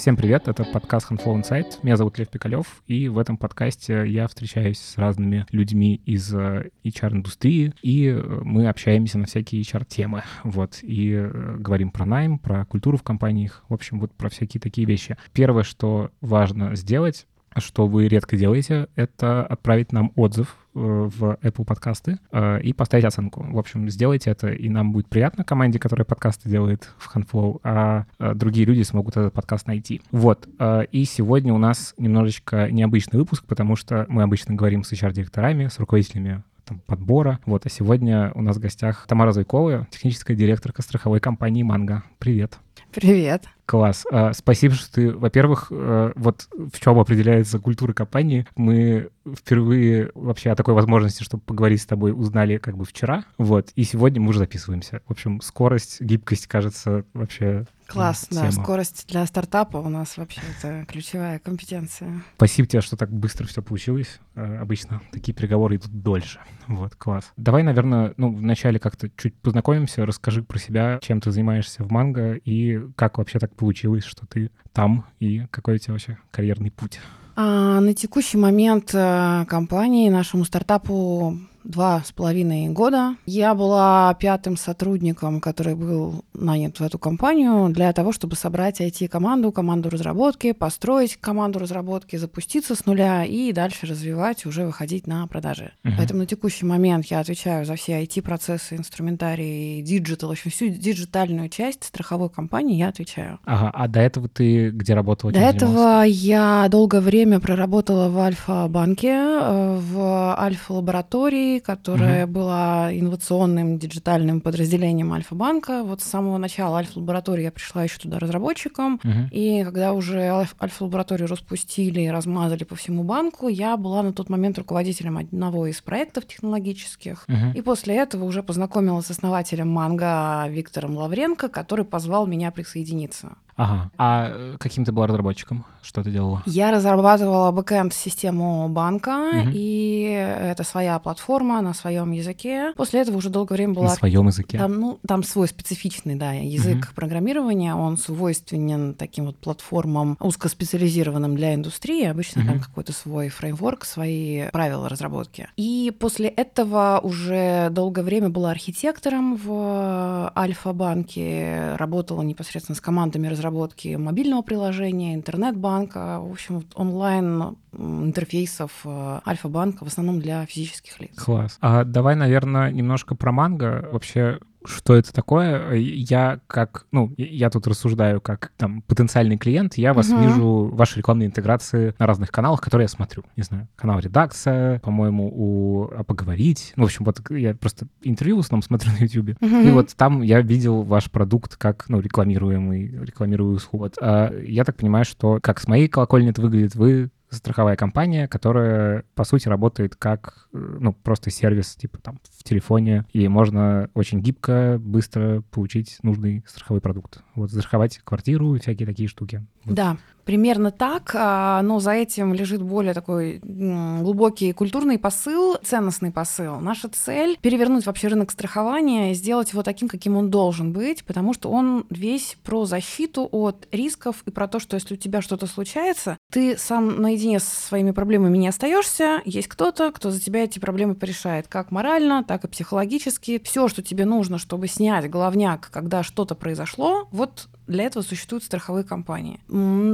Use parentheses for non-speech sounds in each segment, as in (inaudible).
Всем привет, это подкаст Handflow Insight. Меня зовут Лев Пикалев, и в этом подкасте я встречаюсь с разными людьми из э, HR-индустрии, и э, мы общаемся на всякие HR-темы, вот, и э, говорим про найм, про культуру в компаниях, в общем, вот про всякие такие вещи. Первое, что важно сделать, что вы редко делаете, это отправить нам отзыв э, в Apple подкасты э, и поставить оценку. В общем, сделайте это, и нам будет приятно команде, которая подкасты делает в Handflow, а э, другие люди смогут этот подкаст найти. Вот. И сегодня у нас немножечко необычный выпуск, потому что мы обычно говорим с HR-директорами, с руководителями там, подбора. Вот, а сегодня у нас в гостях Тамара Зайкова, техническая директорка страховой компании «Манго». Привет. Привет. Класс. А, спасибо, что ты, во-первых, э, вот в чем определяется культура компании. Мы впервые вообще о такой возможности, чтобы поговорить с тобой, узнали как бы вчера. Вот. И сегодня мы уже записываемся. В общем, скорость, гибкость, кажется, вообще Класс, тема. скорость для стартапа у нас вообще это ключевая компетенция. Спасибо тебе, что так быстро все получилось. Э, обычно такие переговоры идут дольше. Вот, класс. Давай, наверное, ну, вначале как-то чуть познакомимся, расскажи про себя, чем ты занимаешься в Манго и как вообще так получилось, что ты там и какой у тебя вообще карьерный путь. А, на текущий момент э, компании, нашему стартапу два с половиной года. Я была пятым сотрудником, который был нанят в эту компанию для того, чтобы собрать IT-команду, команду разработки, построить команду разработки, запуститься с нуля и дальше развивать, уже выходить на продажи. Uh-huh. Поэтому на текущий момент я отвечаю за все IT-процессы, инструментарий, digital, общем, всю digital ьную часть страховой компании я отвечаю. Ага, а до этого ты где работала? До этого я долгое время проработала в Альфа-банке, э, в Альфа-лаборатории, которая угу. была инновационным digital ьным подразделением Альфа-банка. Вот с самого начала Альфа-лаборатории я пришла еще туда разработчиком. Угу. И когда уже Альфа-лабораторию распустили и размазали по всему банку, я была на тот момент руководителем одного из проектов технологических. Угу. И после этого уже познакомилась с основателем Манго Виктором Лавренко, который позвал меня присоединиться. Ага. А э, каким ты была разработчиком? Что ты делала? Я разрабатывала бэкэнд-систему банка, угу. и это своя платформа на своем языке. После этого уже долгое время была... На своем языке? Там, ну, там свой специфичный, да, язык угу. программирования, он свойственен таким вот платформам узкоспециализированным для индустрии. Обычно угу. там какой-то свой фреймворк, свои правила разработки. И после этого уже долгое время была архитектором в Альфа-банке, работала непосредственно с командами разработки разработки мобильного приложения, интернет-банка, в общем, онлайн интерфейсов э, Альфа-банка, в основном для физических лиц. Класс. А давай, наверное, немножко про манго. Вообще, что это такое. Я как, ну, я тут рассуждаю как там потенциальный клиент, я вас uh-huh. вижу, ваши рекламные интеграции на разных каналах, которые я смотрю. Не знаю, канал «Редакция», по-моему, у «А поговорить». Ну, в общем, вот я просто интервью в основном смотрю на YouTube. Uh-huh. И вот там я видел ваш продукт как, ну, рекламируемый, рекламирую услугу. Вот. А я так понимаю, что как с моей колокольни это выглядит, вы страховая компания, которая, по сути, работает как, э, ну, просто сервис, типа, там, в телефоне, и можно очень гибко, быстро получить нужный страховой продукт. Вот, страховать квартиру, всякие такие штуки. Вот. Да, Примерно так, а, но за этим лежит более такой глубокий культурный посыл, ценностный посыл. Наша цель — перевернуть вообще рынок страхования и сделать его таким, каким он должен быть, потому что он весь про защиту от рисков и про то, что если у тебя что-то случается, ты сам наедине со своими проблемами не остаешься, есть кто-то, кто за тебя эти проблемы порешает, как морально, так и психологически. Все, что тебе нужно, чтобы снять головняк, когда что-то произошло, вот для этого существуют страховые компании.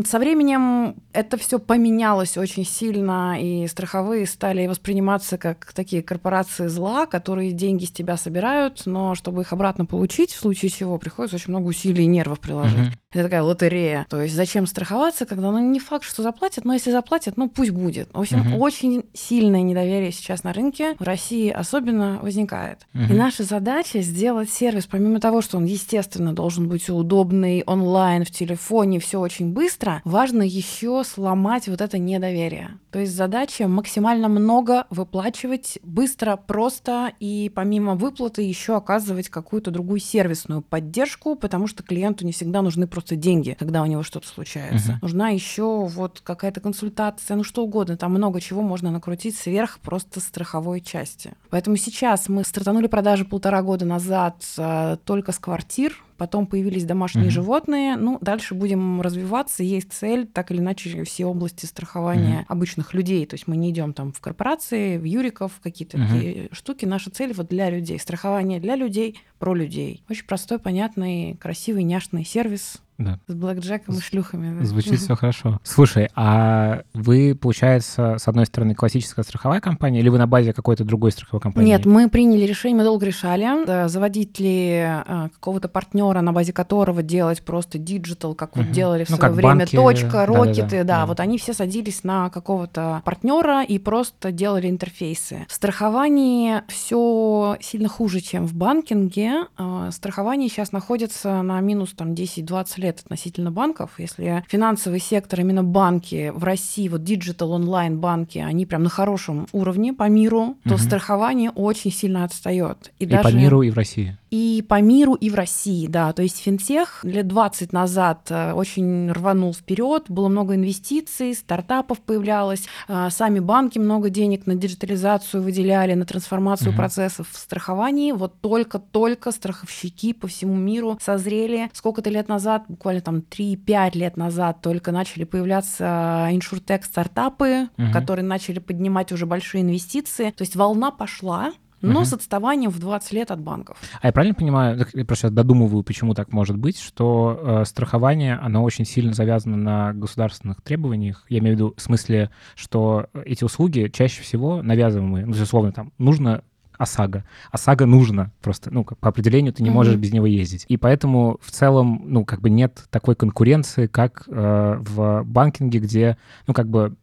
Со временем это все поменялось очень сильно, и страховые стали восприниматься как такие корпорации зла, которые деньги с тебя собирают, но чтобы их обратно получить, в случае чего приходится очень много усилий и нервов приложить. Uh-huh. Это такая лотерея. То есть зачем страховаться, когда ну не факт, что заплатят, но если заплатят, ну пусть будет. В общем, uh-huh. очень сильное недоверие сейчас на рынке, в России особенно возникает. Uh-huh. И наша задача сделать сервис, помимо того, что он, естественно, должен быть удобный, онлайн, в телефоне, все очень быстро, важно еще сломать вот это недоверие. То есть задача максимально много выплачивать быстро, просто и помимо выплаты еще оказывать какую-то другую сервисную поддержку, потому что клиенту не всегда нужны просто деньги, когда у него что-то случается. Uh-huh. Нужна еще вот какая-то консультация, ну что угодно, там много чего можно накрутить сверх просто страховой части. Поэтому сейчас мы стартанули продажи полтора года назад а, только с квартир, потом появились домашние Мгм. животные. Ну, дальше будем развиваться. Есть цель, так или иначе, все области страхования обычных людей. То есть мы не идем там в корпорации, в юриков, какие-то Мгм. такие штуки. Наша цель вот для людей. Страхование для людей, про людей. Очень простой, понятный, красивый, няшный сервис Да. с блэкджеком и шлюхами. да. Звучит все (laughs) хорошо. Слушай, а вы, получается, с одной стороны, классическая страховая компания, или вы на базе какой-то другой страховой компании? Нет, мы приняли решение, мы долго решали, э, заводить ли э, какого-то партнера, на базе которого делать просто digital, как вот Мгм. делали в Ну, свое время банки, точка, рокеты, да, да. вот они все садились на какого-то партнера и просто делали интерфейсы. В страховании все сильно хуже, чем в банкинге. Э, Страхование сейчас находится на минус там 10-20 лет относительно банков. Если финансовый сектор, именно банки в России, вот digital онлайн банки, они прям на хорошем уровне по миру, то Мгм. страхование очень сильно отстает. И по миру, и в России. И по миру, и в России, да. То есть финтех лет 20 назад э, очень рванул вперед, было много инвестиций, стартапов появлялось, э, сами банки много денег на диджитализацию выделяли, на трансформацию Мгм. процессов в страховании. Вот только-только страховщики по всему миру созрели. Сколько-то лет назад, буквально там 3-5 лет назад, только начали появляться иншуртек стартапы, Мгм. которые начали поднимать уже большие инвестиции. То есть волна пошла, но Мгм. с отставанием в 20 лет от банков. А я правильно понимаю, я просто додумываю, почему так может быть, что э, страхование, оно очень сильно завязано на государственных требованиях. Я имею в виду в смысле, что эти услуги чаще всего навязываемые. Ну, то есть, условно, там, нужно ОСАГО. ОСАГО нужно просто, ну, по определению ты не Мгм. можешь без него ездить. И поэтому в целом, ну, как бы нет такой конкуренции, как э, в банкинге, где, ну, как бы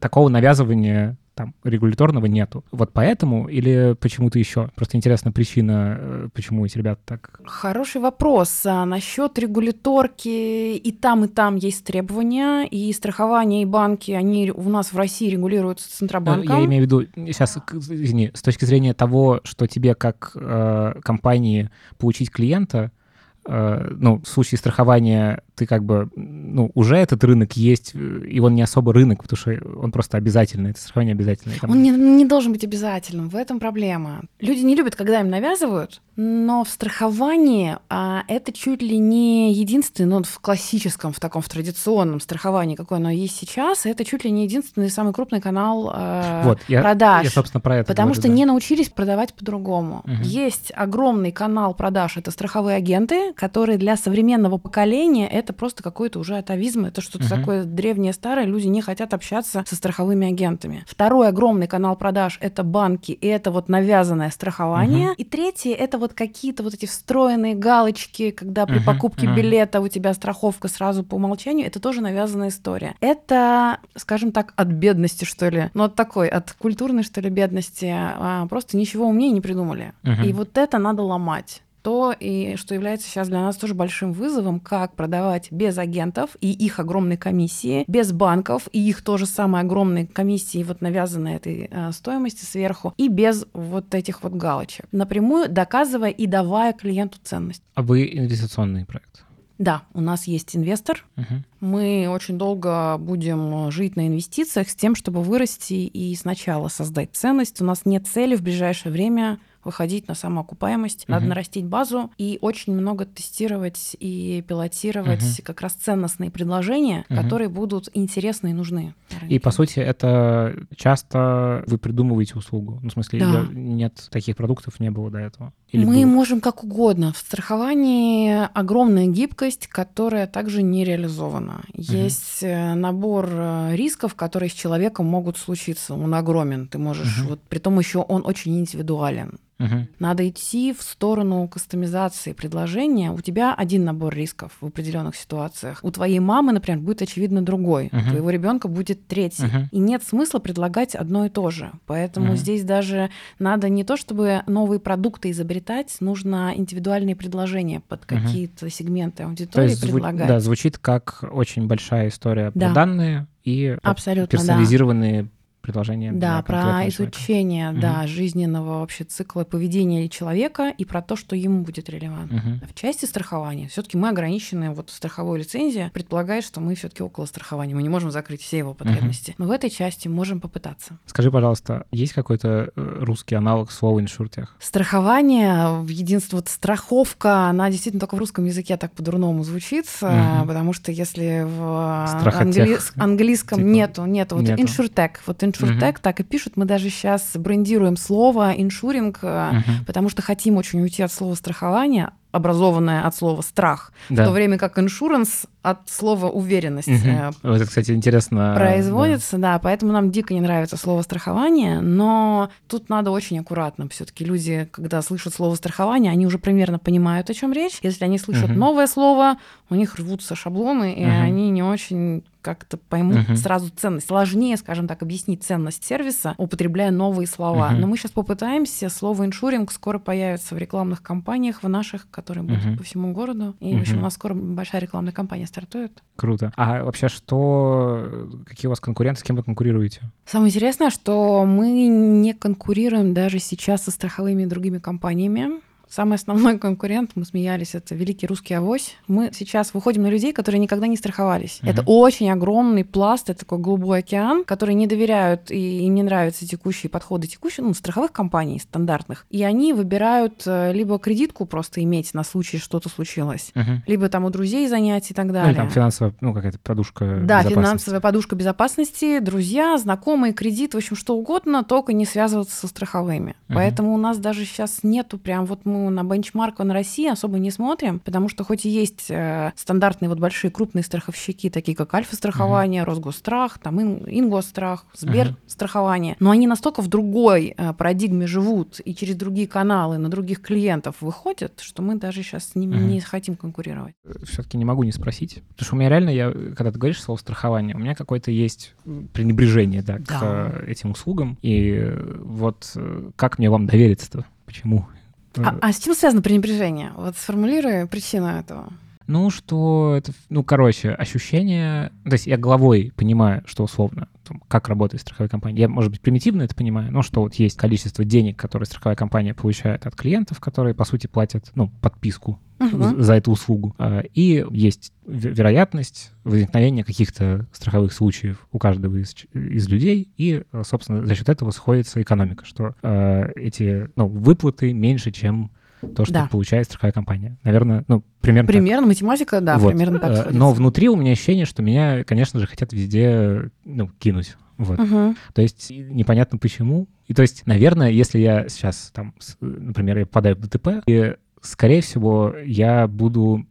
такого навязывания там регуляторного нету. Вот поэтому или почему-то еще? Просто интересна причина, э, почему эти ребята так... Хороший вопрос. А насчет регуляторки и там, и там есть требования, и страхование, и банки, они у нас в России регулируются Центробанком. Я имею в виду сейчас, извини, с точки зрения того, что тебе как э, компании получить клиента, э, ну, в случае страхования ты как бы, ну, уже этот рынок есть, э, и он не особо рынок, потому что он просто обязательный, это страхование обязательное. Там- Он не, не должен быть обязательным, в этом проблема. Люди не любят, когда им навязывают, но в страховании а, это чуть ли не единственный, ну, в классическом, в таком, в традиционном страховании, какое оно есть сейчас, это чуть ли не единственный самый крупный канал а, вот, я, продаж. я, собственно, про это Потому говорю, что да. не научились продавать по-другому. Мгм. Есть огромный канал продаж, это страховые агенты, которые для современного поколения это просто какой-то уже атовизм, это что-то Мгм. такое древнее, старое, люди не хотят общаться со страховыми агентами. Второй огромный канал продаж это банки, и это вот навязанное страхование. И третий это вот какие-то вот эти встроенные галочки, когда при Мгм, покупке мгм. билета у тебя страховка сразу по умолчанию, это тоже навязанная история. Это, скажем так, от бедности, что ли, ну, от такой, от культурной, что ли, бедности, а, просто ничего умнее не придумали. Мгм. И вот это надо ломать. То, и что является сейчас для нас тоже большим вызовом, как продавать без агентов и их огромной комиссии, без банков и их тоже самой огромной комиссии, вот навязанной этой э, стоимости сверху, и без вот этих вот галочек. Напрямую доказывая и давая клиенту ценность. А вы инвестиционный проект? Да, у нас есть инвестор, Мгм. мы очень долго будем жить на инвестициях с тем, чтобы вырасти и сначала создать ценность. У нас нет цели в ближайшее время выходить на самоокупаемость, надо нарастить базу и очень много тестировать и пилотировать как раз ценностные предложения, которые будут интересны и нужны. И, по сути, это часто вы придумываете услугу. Ну, в смысле, Да. нет таких продуктов не было до этого. Или мы было? можем как угодно. В страховании огромная гибкость, которая также не реализована. Есть э, набор э, рисков, которые с человеком могут случиться. Он огромен. Ты можешь, Мгм. вот при том еще он очень индивидуален. Мгм. Надо идти в сторону кастомизации предложения. У тебя один набор рисков в определенных ситуациях. У твоей мамы, например, будет очевидно другой. Мгм. У твоего ребенка будет третий. Мгм. И нет смысла предлагать одно и то же. Поэтому Мгм. здесь даже надо не то, чтобы новые продукты изобретать, нужно индивидуальные предложения под какие-то сегменты То аудитории есть зву- предлагать. да, звучит как очень большая история Да. про данные и Абсолютно, да. Предложение. Да, про человека. изучение, Мгм. да, жизненного вообще цикла поведения человека и про то, что ему будет релевантно. Мгм. В части страхования все-таки мы ограничены, вот страховой лицензия предполагает, что мы все-таки около страхования, мы не можем закрыть все его потребности. Но в этой части можем попытаться. Скажи, пожалуйста, есть какой-то э, русский аналог слова иншуртех? Страхование, единство, вот страховка, она действительно только в русском языке так по-дурному звучит, Мгм. потому что если в англи- английском типа, нету, нету, вот иншуртек, вот иншуртек так и пишут, мы даже сейчас брендируем слово иншуринг, Мгм. потому что хотим очень уйти от слова страхование, образованное от слова страх, в Да. то время как иншуранс от слова уверенность Вот это, кстати, интересно. производится, да. поэтому нам дико не нравится слово страхование, но тут надо очень аккуратно. Все-таки люди, когда слышат слово страхование, они уже примерно понимают, о чем речь. Если они слышат Мгм. новое слово, у них рвутся шаблоны, и Мгм. они не очень как-то поймут Мгм. сразу ценность. Сложнее, скажем так, объяснить ценность сервиса, употребляя новые слова. Мгм. Но мы сейчас попытаемся. Слово иншуринг скоро появится в рекламных кампаниях в наших, которые будут Мгм. по всему городу. И, в общем, у нас скоро большая рекламная кампания стартует. Круто. А вообще что, какие у вас конкуренты, с кем вы конкурируете? Самое интересное, что мы не конкурируем даже сейчас со страховыми и другими компаниями. Самый основной конкурент, мы смеялись, это великий русский авось. Мы сейчас выходим на людей, которые никогда не страховались. Мгм. Это очень огромный пласт, это такой голубой океан, которые не доверяют и им не нравятся текущие подходы текущих, ну, страховых компаний стандартных. И они выбирают э, либо кредитку просто иметь на случай что-то случилось, Мгм. либо там у друзей занять и так Ну, далее. или там финансовая, ну, какая-то подушка Да, финансовая подушка безопасности, друзья, знакомые, кредит, в общем, что угодно, только не связываться со страховыми. Мгм. Поэтому у нас даже сейчас нету прям вот мы на бенчмарк на России особо не смотрим, потому что хоть и есть э, стандартные вот большие крупные страховщики, такие как Альфа-страхование, Росгосстрах, там Ин- Ингосстрах, Сберстрахование, но они настолько в другой э, парадигме живут и через другие каналы на других клиентов выходят, что мы даже сейчас с ними Мгм. не хотим конкурировать. все-таки не могу не спросить. Потому что у меня реально, я, когда ты говоришь слово страхование, у меня какое-то есть пренебрежение да, к э, этим услугам. И э, вот э, как мне вам довериться-то? Почему? А, а с чем связано пренебрежение? Вот сформулируй причину этого. Ну, что это, ну, короче, ощущение... То есть я головой понимаю, что условно, там, как работает страховая компания. Я, может быть, примитивно это понимаю, но что вот есть количество денег, которые страховая компания получает от клиентов, которые, по сути, платят, ну, подписку з- за эту услугу. А, И есть ве- вероятность возникновения каких-то страховых случаев у каждого из, из людей, и, э, собственно, за счет этого сходится экономика, что э, эти ну, выплаты меньше, чем то, что Да. получает страховая компания. Наверное, ну, примерно так. Примерно, математика, да, Вот. примерно так Э, сходится. Но внутри у меня ощущение, что меня, конечно же, хотят везде ну, кинуть. Вот. Мгм. То есть непонятно почему. И то есть, наверное, если я сейчас там, например, я попадаю в ДТП, и, скорее всего, я буду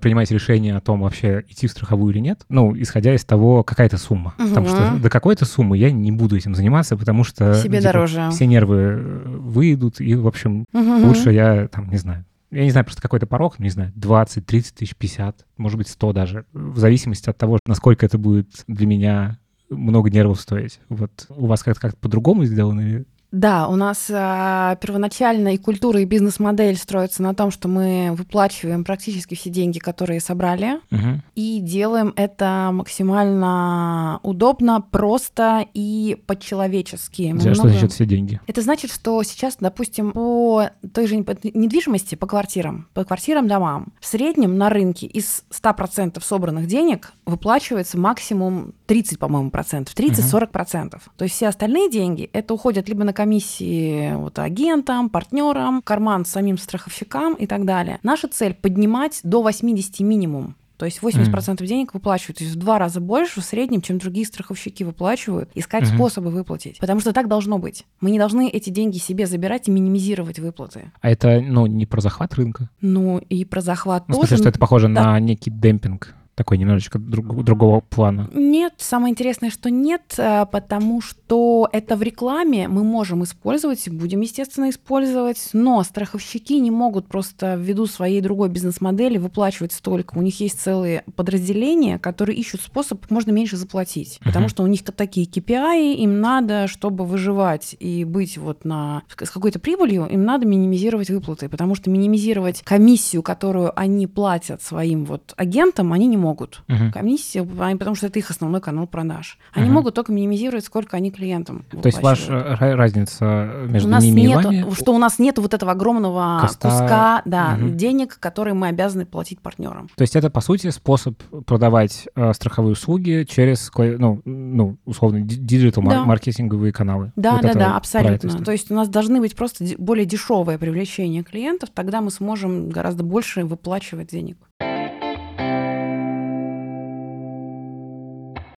принимать решение о том, вообще идти в страховую или нет, ну, исходя из того, какая-то сумма. Потому что до какой-то суммы я не буду этим заниматься, потому что... Себе типа, дороже. Все нервы э, выйдут, и, в общем, Мгм. лучше я, там, не знаю, я не знаю, просто какой-то порог, не знаю, 20, 30 тысяч, 50, может быть, 100 даже, в зависимости от того, насколько это будет для меня много нервов стоить. Вот у вас как-то как по-другому сделано? Да, у нас а, первоначально и культура, и бизнес-модель строятся на том, что мы выплачиваем практически все деньги, которые собрали, Мгм. и делаем это максимально удобно, просто и по-человечески. Что много- значит все деньги? Это значит, что сейчас, допустим, по той же недвижимости, по квартирам, по квартирам, домам, в среднем на рынке из 100% собранных денег выплачивается максимум 30, по-моему, процентов, 30-40 процентов. То есть все остальные деньги, это уходят либо на комиссии вот, агентам, партнерам, в карман самим страховщикам и так далее. Наша цель поднимать до 80 минимум. То есть 80% денег выплачивают, то есть в два раза больше в среднем, чем другие страховщики выплачивают, искать Мгм. способы выплатить. Потому что так должно быть. Мы не должны эти деньги себе забирать и минимизировать выплаты. А это, ну, не про захват рынка? Ну и про захват Ну, в тоже. смысле, что это похоже (laughs) да. на некий демпинг, такой немножечко друг- другого плана. Нет, самое интересное, что нет, а, потому что это в рекламе мы можем использовать и будем, естественно, использовать, но страховщики не могут просто ввиду своей другой бизнес-модели выплачивать столько. У них есть целые подразделения, которые ищут способ как можно меньше заплатить, потому Мгм. что у них такие KPI, им надо, чтобы выживать и быть вот на с какой-то прибылью, им надо минимизировать выплаты, потому что минимизировать комиссию, которую они платят своим вот агентам, они не могут. Мгм. Комиссии, потому что это их основной канал продаж. Они Мгм. могут только минимизировать, сколько они клиентам То есть ваша разница между у нас ними и нету, вами... что у нас нету вот этого огромного Коста. куска да, Мгм. денег, которые мы обязаны платить партнерам. То есть это, по сути, способ продавать э, страховые услуги через, ну, ну условно, ди- диджитал-маркетинговые каналы. Да, Вот да, да, абсолютно. То есть у нас должны быть просто более дешевое привлечение клиентов, тогда мы сможем гораздо больше выплачивать денег.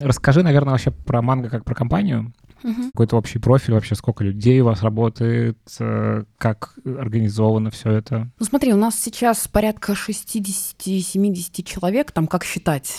Расскажи, наверное, вообще про Манго как про компанию. Мгм. Какой-то общий профиль, вообще сколько людей у вас работает, э, как организовано все это. Ну смотри, у нас сейчас порядка 60-70 человек, там как считать,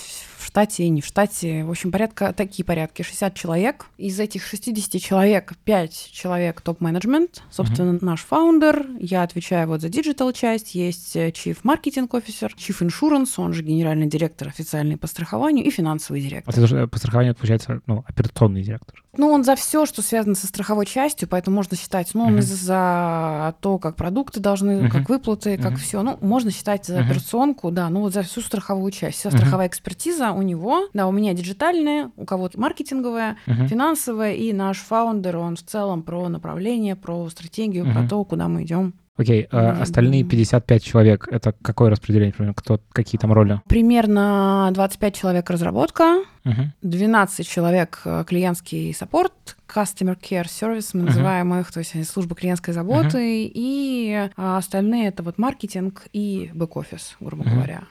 штате и не в штате. В общем, порядка такие порядки, 60 человек. Из этих 60 человек 5 человек топ-менеджмент, собственно, наш founder. Я отвечаю вот за digital часть. Есть э, Chief Marketing Officer, Chief Insurance, он же генеральный директор официальный по страхованию и финансовый директор. Вот это же по страхованию, получается, ну, операционный директор. Ну, он за все, что связано со страховой частью, поэтому можно считать, ну, он и за то, как продукты должны, Мгм. как выплаты, как Мгм. все. Ну, можно считать за Мгм. операционку, да, ну вот за всю страховую часть. Вся Мгм. страховая экспертиза у него, да, у меня диджитальная, у кого-то маркетинговая, Мгм. финансовая, и наш фаундер, он в целом про направление, про стратегию, про Мгм. то, куда мы идем. Окей, а Мгм. остальные 55 человек, это какое распределение, примерно, кто, какие там роли? Примерно 25 человек разработка, Мгм. 12 человек э, клиентский support, customer care service, мы Мгм. называем их, то есть служба клиентской заботы, и а, остальные это вот маркетинг и бэк-офис, грубо Мгм. говоря.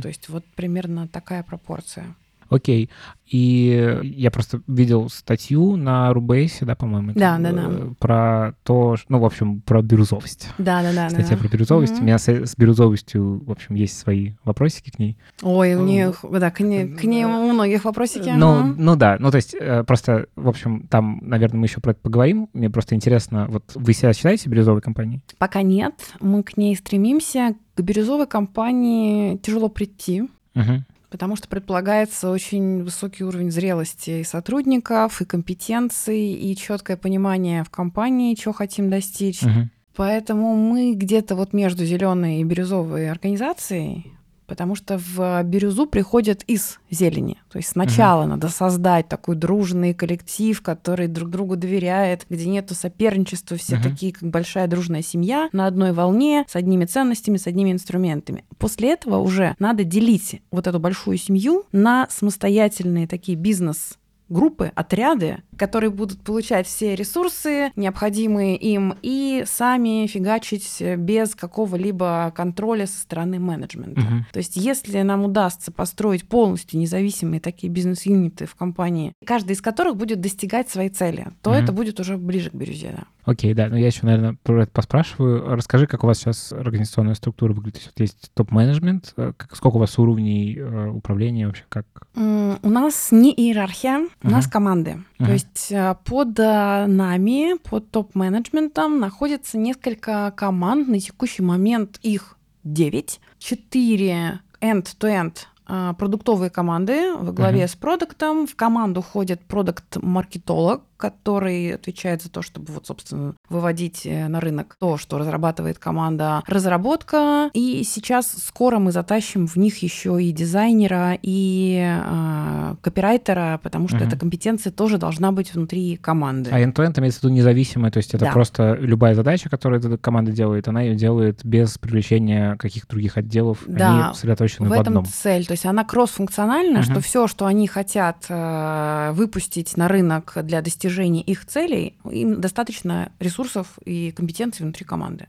То есть вот примерно такая пропорция. Окей. И я просто видел статью на Русбейсе, да, по-моему, Да, да, да. э, про то, ну, в общем, про бирюзовость. Да, да, да. Статья про бирюзовость. У меня с, с бирюзовостью, в общем, есть свои вопросики к ней. Ой, у них, да, к, ней, к ней у многих вопросики. Ну, ага. ну да, ну то есть э, просто, в общем, там, наверное, мы еще про это поговорим. Мне просто интересно, вот вы себя считаете бирюзовой компанией? Пока нет, мы к ней стремимся. К бирюзовой компании тяжело прийти, Мгм. Потому что предполагается очень высокий уровень зрелости и сотрудников, и компетенций, и четкое понимание в компании, чего хотим достичь. Мгм. Поэтому мы где-то вот между зеленой и бирюзовой организацией, потому что в бирюзу приходят из зелени. То есть сначала надо создать такой дружный коллектив, который друг другу доверяет, где нету соперничества, все Мгм. такие, как большая дружная семья, на одной волне, с одними ценностями, с одними инструментами. После этого уже надо делить вот эту большую семью на самостоятельные такие бизнес группы, отряды, которые будут получать все ресурсы, необходимые им, и сами фигачить без какого-либо контроля со стороны менеджмента. Мгм. То есть если нам удастся построить полностью независимые такие бизнес-юниты в компании, каждый из которых будет достигать своей цели, то Мгм. это будет уже ближе к бирюзе. Да. Окей, да, ну я еще, наверное, про это поспрашиваю. Расскажи, как у вас сейчас организационная структура выглядит. То есть вот есть топ-менеджмент, э, сколько у вас уровней э, управления вообще, как? У нас не иерархия, у нас команды. Мгм. То есть э, под э, нами, под топ-менеджментом находится несколько команд. На текущий момент их 9. 4 end-to-end а, продуктовые команды во главе Мгм. с продуктом. В команду входит продукт-маркетолог, который отвечает за то, чтобы вот, собственно, выводить э, на рынок то, что разрабатывает команда разработка. И сейчас скоро мы затащим в них еще и дизайнера, и а, копирайтера, потому что Мгм. эта компетенция тоже должна быть внутри команды. А end-to-end имеется в виду независимое, то есть это Да. просто любая задача, которую эта команда делает, она ее делает без привлечения каких-то других отделов, Да, они сосредоточены в в, этом одном. цель. То есть она кросс-функциональна, Мгм. что все, что они хотят э, выпустить на рынок для достижения их целей, им достаточно ресурсов и компетенций внутри команды.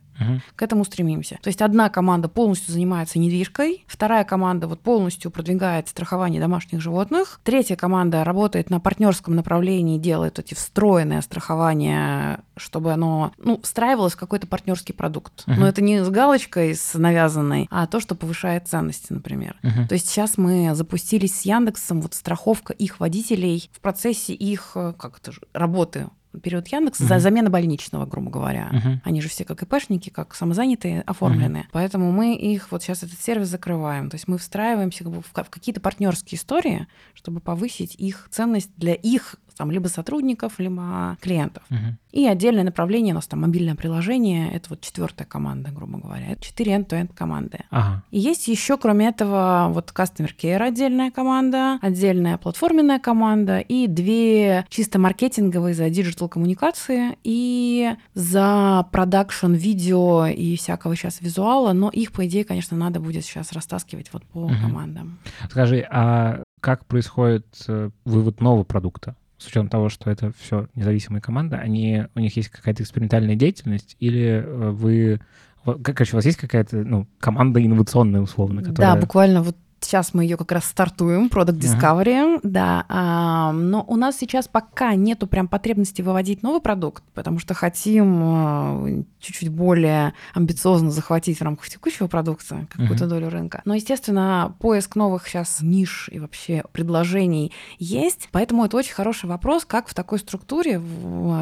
К этому стремимся. То есть одна команда полностью занимается недвижкой, вторая команда вот полностью продвигает страхование домашних животных, третья команда работает на партнерском направлении, делает эти встроенные страхования, чтобы оно ну, встраивалось в какой-то партнерский продукт. Мгм. Но это не с галочкой с навязанной, а то, что повышает ценности, например. Мгм. То есть сейчас мы запустились с Яндексом, вот страховка их водителей в процессе их э, как это же, работы период Яндекс за Мгм. замена больничного, грубо говоря. Мгм. Они же все как ИПшники, как самозанятые оформлены. Поэтому мы их вот сейчас этот сервис закрываем. То есть мы встраиваемся в какие-то партнерские истории, чтобы повысить их ценность для их там либо сотрудников, либо клиентов. Мгм. И отдельное направление, у нас там мобильное приложение, это вот четвертая команда, грубо говоря. Это четыре end-to-end команды. Ага. И есть еще, кроме этого, вот Customer Care отдельная команда, отдельная платформенная команда и две чисто маркетинговые за digital коммуникации и за продакшн видео и всякого сейчас визуала, но их, по идее, конечно, надо будет сейчас растаскивать вот по Мгм. командам. Скажи, а как происходит э, вывод нового продукта? С учетом того, что это все независимые команды, они, у них есть какая-то экспериментальная деятельность, или э, вы... Короче, у вас есть какая-то ну, команда инновационная, условно, которая... Да, буквально вот сейчас мы ее как раз стартуем, Product Discovery, да, а, но у нас сейчас пока нету прям потребности выводить новый продукт, потому что хотим а, чуть-чуть более амбициозно захватить в рамках текущего продукта какую-то Мгм. долю рынка. Но, естественно, поиск новых сейчас ниш и вообще предложений есть, поэтому это очень хороший вопрос, как в такой структуре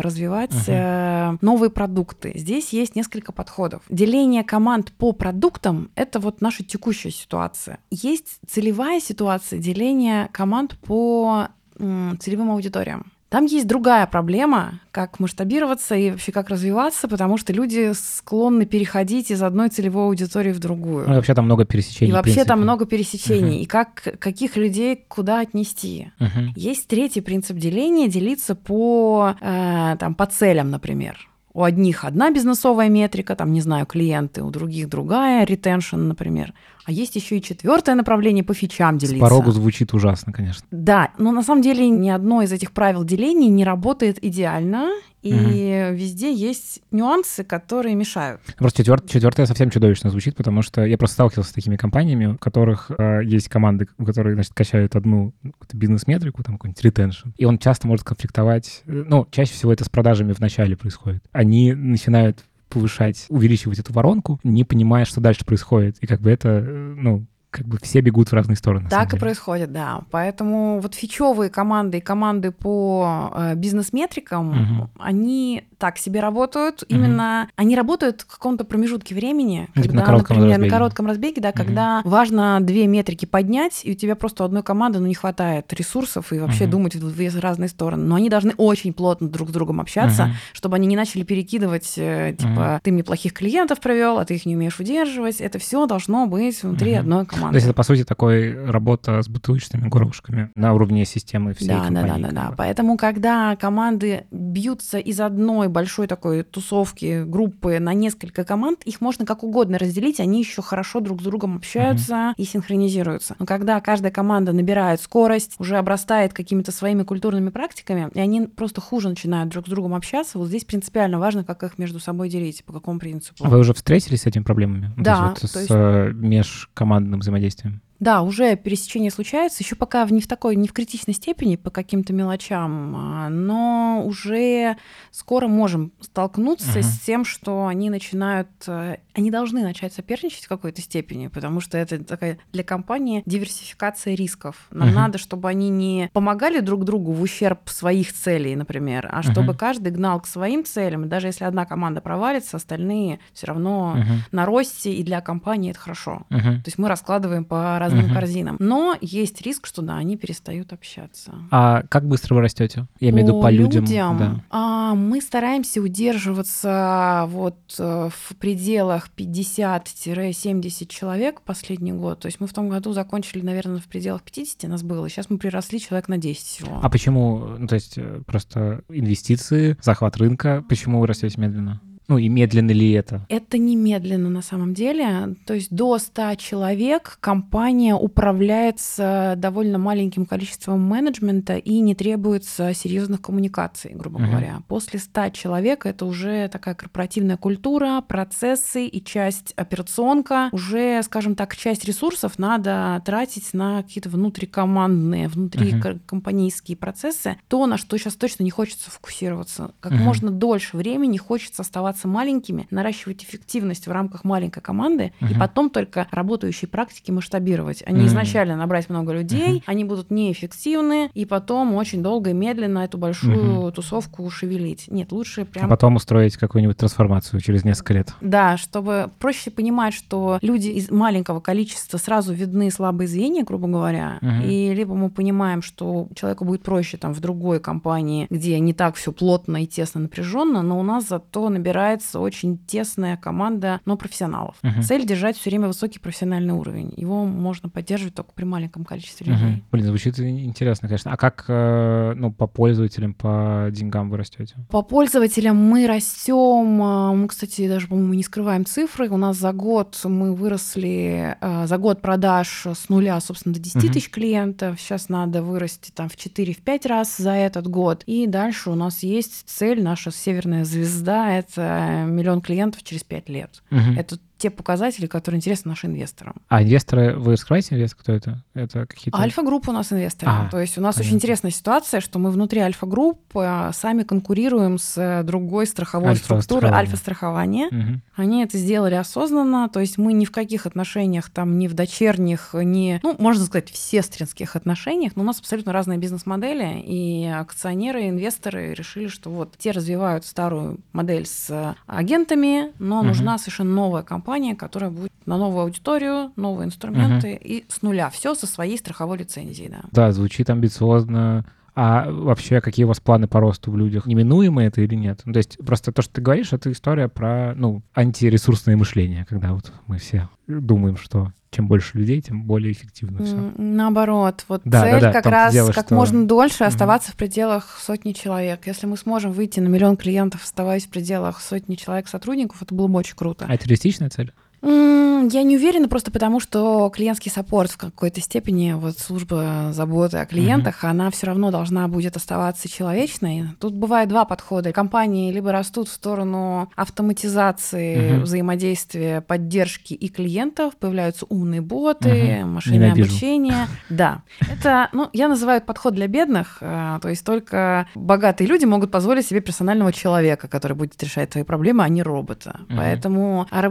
развивать э, новые продукты. Здесь есть несколько подходов. Деление команд по продуктам — это вот наша текущая ситуация. Есть целевая ситуация деления команд по целевым аудиториям. Там есть другая проблема, как масштабироваться и вообще как развиваться, потому что люди склонны переходить из одной целевой аудитории в другую. Ну, и вообще там много пересечений. И вообще там много пересечений. Мгм. И как каких людей куда отнести. Мгм. Есть третий принцип деления, делиться по, э, там, по целям, например. У одних одна бизнесовая метрика, там, не знаю, клиенты, у других другая, ретеншн, например. А есть еще и четвертое направление по фичам С делиться. порогу звучит ужасно, конечно. Да, но на самом деле ни одно из этих правил деления не работает идеально, и везде есть нюансы, которые мешают. Просто четвер- четвертое совсем чудовищно звучит, потому что я просто сталкивался с такими компаниями, у которых э, есть команды, у которых, значит, качают одну бизнес-метрику, там какой-нибудь ретеншн, и он часто может конфликтовать, э, ну, чаще всего это с продажами в начале происходит. Они начинают повышать, увеличивать эту воронку, не понимая, что дальше происходит. И как бы это, э, ну, как бы все бегут в разные стороны. Так и происходит, да. Поэтому вот фичевые команды и команды по э, бизнес-метрикам, Мгм. они так себе работают. Мгм. Именно они работают в каком-то промежутке времени, типа когда, на коротком например, разбеге. на коротком разбеге, да, когда важно две метрики поднять, и у тебя просто одной команды ну, не хватает ресурсов и вообще Мгм. думать в в разные стороны. Но они должны очень плотно друг с другом общаться, Мгм. чтобы они не начали перекидывать, э, типа, ты мне плохих клиентов провел, а ты их не умеешь удерживать. Это все должно быть внутри Мгм. одной То команды. есть это, по сути, такой работа с бутылочными горошками на уровне системы всей Да, да, компании. да, да, да. бы. Поэтому, когда команды бьются из одной большой такой тусовки, группы на несколько команд, их можно как угодно разделить, они еще хорошо друг с другом общаются и синхронизируются. Но когда каждая команда набирает скорость, уже обрастает какими-то своими культурными практиками, и они просто хуже начинают друг с другом общаться, вот здесь принципиально важно, как их между собой делить, по какому принципу. А Вы уже встретились с этими проблемами? Ну, то Да, есть вот то с есть- э, межкомандным взаимодействием. взаимодействием? Да, уже пересечение случается, еще пока не в такой, не в критичной степени по каким-то мелочам, а, но уже скоро можем столкнуться Мгм. с тем, что они начинают, э, они должны начать соперничать в какой-то степени, потому что это такая для компании диверсификация рисков. Нам Мгм. надо, чтобы они не помогали друг другу в ущерб своих целей, например, а чтобы Мгм. каждый гнал к своим целям, и даже если одна команда провалится, остальные все равно Мгм. на росте, и для компании это хорошо. Мгм. То есть мы раскладываем по разным Мгм. корзинам. Но есть риск, что да, они перестают общаться. А как быстро вы растете? Я имею в виду по людям. да. а, мы стараемся удерживаться вот э, в пределах 50-70 человек последний год. То есть мы в том году закончили, наверное, в пределах 50 нас было. Сейчас мы приросли человек на 10 всего. А почему, ну, то есть э, просто инвестиции, захват рынка, почему вы растете медленно? Ну и медленно ли это? Это немедленно на самом деле. То есть до 100 человек компания управляется довольно маленьким количеством менеджмента и не требуется серьезных коммуникаций, грубо Мгм. говоря. После 100 человек это уже такая корпоративная культура, процессы и часть операционка. Уже, скажем так, часть ресурсов надо тратить на какие-то внутрикомандные, внутрикомпанийские процессы. То, на что сейчас точно не хочется фокусироваться. Как Мгм. можно дольше времени хочется оставаться оставаться маленькими, наращивать эффективность в рамках маленькой команды, Мгм. и потом только работающие практики масштабировать, а не Мгм. изначально набрать много людей, они будут неэффективны, и потом очень долго и медленно эту большую тусовку шевелить. Нет, лучше А прям... потом устроить какую-нибудь трансформацию через несколько лет. Да, чтобы проще понимать, что люди из маленького количества сразу видны слабые звенья, грубо говоря, Мгм. и либо мы понимаем, что человеку будет проще там в другой компании, где не так все плотно и тесно напряженно, но у нас зато набирается очень тесная команда, но профессионалов. Мгм. Цель держать все время высокий профессиональный уровень. Его можно поддерживать только при маленьком количестве людей. Блин, звучит интересно, конечно. А как, э, ну, по пользователям, по деньгам вы растете? По пользователям мы растем, а, мы, кстати, даже, по-моему, не скрываем цифры. У нас за год мы выросли, а, за год продаж с нуля, собственно, до 10 Мгм. тысяч клиентов. Сейчас надо вырасти там в 4-5 раз за этот год. И дальше у нас есть цель, наша северная звезда, это миллион клиентов через 5 лет. Мгм. Это те показатели, которые интересны нашим инвесторам. А инвесторы, вы скрываете инвестор, кто это? Это какие-то... Альфа-группа у нас инвесторы. А, То есть у нас очень понятно. интересная ситуация, что мы внутри Альфа-групп а, сами конкурируем с э, другой страховой структурой Альфа-страхование. Альфа-страхования. Мгм. Они это сделали осознанно, то есть мы ни в каких отношениях, там, ни в дочерних, ни, ну, можно сказать, в сестринских отношениях, но у нас абсолютно разные бизнес-модели, и акционеры, инвесторы решили, что вот те развивают старую модель с агентами, но Мгм. нужна совершенно новая компания, которая будет на новую аудиторию, новые инструменты и с нуля все со своей страховой лицензией, да. Да, звучит амбициозно. А вообще, какие у вас планы по росту в людях? Неминуемо это или нет? Ну, то есть просто то, что ты говоришь, это история про, ну, антиресурсное мышление, когда вот мы все думаем, что чем больше людей, тем более эффективно все. Наоборот, вот Да, цель да, да, как раз дело, как что- можно дольше оставаться в пределах сотни человек. Если мы сможем выйти на миллион клиентов, оставаясь в пределах сотни человек сотрудников, это было бы очень круто. А это реалистичная цель? Я не уверена просто потому, что клиентский саппорт в какой-то степени, вот служба заботы о клиентах, она все равно должна будет оставаться человечной. Тут бывает два подхода. Компании либо растут в сторону автоматизации Мгм. взаимодействия, поддержки и клиентов, появляются умные боты, Мгм. машинное Ненавижу. обучение. Да, это, ну, я называю это подход для бедных, э, то есть только богатые люди могут позволить себе персонального человека, который будет решать твои проблемы, а не робота. Мгм. Поэтому а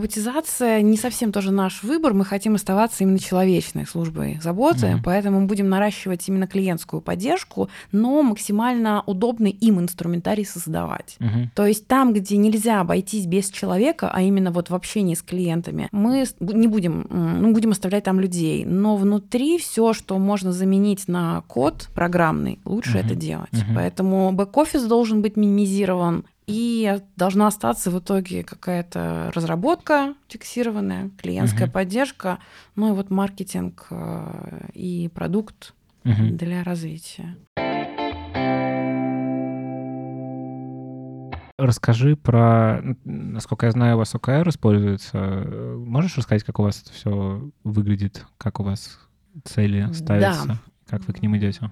не совсем тоже наш выбор, мы хотим оставаться именно человечной службой заботы, Мгм. поэтому мы будем наращивать именно клиентскую поддержку, но максимально удобный им инструментарий создавать. Мгм. То есть там, где нельзя обойтись без человека, а именно вот в общении с клиентами, мы не будем, ну, будем оставлять там людей. Но внутри все, что можно заменить на код программный, лучше Мгм. это делать. Мгм. Поэтому бэк-офис должен быть минимизирован, и должна остаться в итоге какая-то разработка фиксированная, клиентская Мгм. поддержка, ну и вот маркетинг э, и продукт Мгм. для развития. Расскажи про, насколько я знаю, у вас OKR используется. Можешь рассказать, как у вас это все выглядит, как у вас цели Да. ставятся, как вы к ним идете?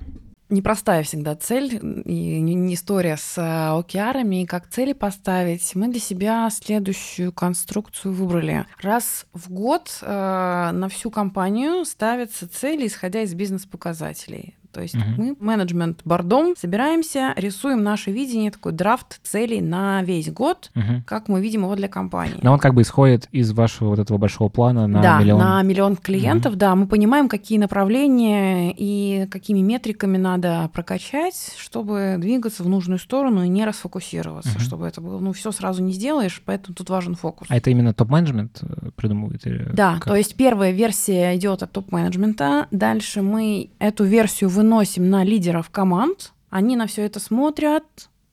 Непростая всегда цель, и не история с а, океарами, и как цели поставить. Мы для себя следующую конструкцию выбрали. Раз в год э, на всю компанию ставятся цели, исходя из бизнес-показателей. То есть Мгм. мы, менеджмент бордом, собираемся, рисуем наше видение, такой драфт целей на весь год, Мгм. как мы видим его для компании. Но он как бы исходит из вашего вот этого большого плана на да, миллион. на миллион клиентов, да, мы понимаем, какие направления и какими метриками надо прокачать, чтобы двигаться в нужную сторону и не расфокусироваться, Мгм. чтобы это было, ну, все сразу не сделаешь, поэтому тут важен фокус. А это именно топ-менеджмент э, придумывает? или Да, как? то есть первая версия идет от топ-менеджмента, дальше мы эту версию выносим на лидеров команд, они на все это смотрят,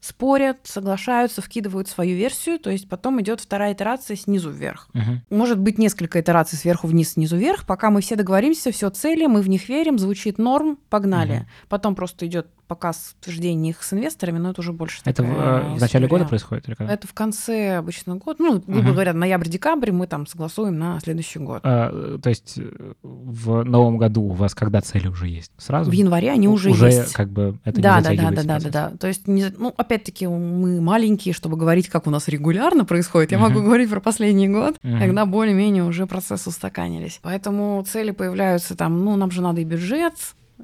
спорят, соглашаются, вкидывают свою версию, то есть потом идет вторая итерация снизу вверх. Мгм. Может быть несколько итераций сверху вниз, снизу вверх, пока мы все договоримся, все цели, мы в них верим, звучит норм, погнали. Мгм. Потом просто идет показ утверждений их с инвесторами, но это уже больше Это в, э, в начале года происходит или когда? Это в конце обычно года, ну, грубо Мгм. говоря, ноябрь-декабрь мы там согласуем на следующий год. А, то есть э, в новом году у вас когда цели уже есть? Сразу? В январе они уже, уже есть. как бы это да, не да, да, да, да, да, да. То есть, не- ну, опять-таки, мы маленькие, чтобы говорить, как у нас регулярно происходит. Я могу Мгм. говорить про последний год, Мгм. когда более-менее уже процессы устаканились. Поэтому цели появляются там, ну, нам же надо и бюджет,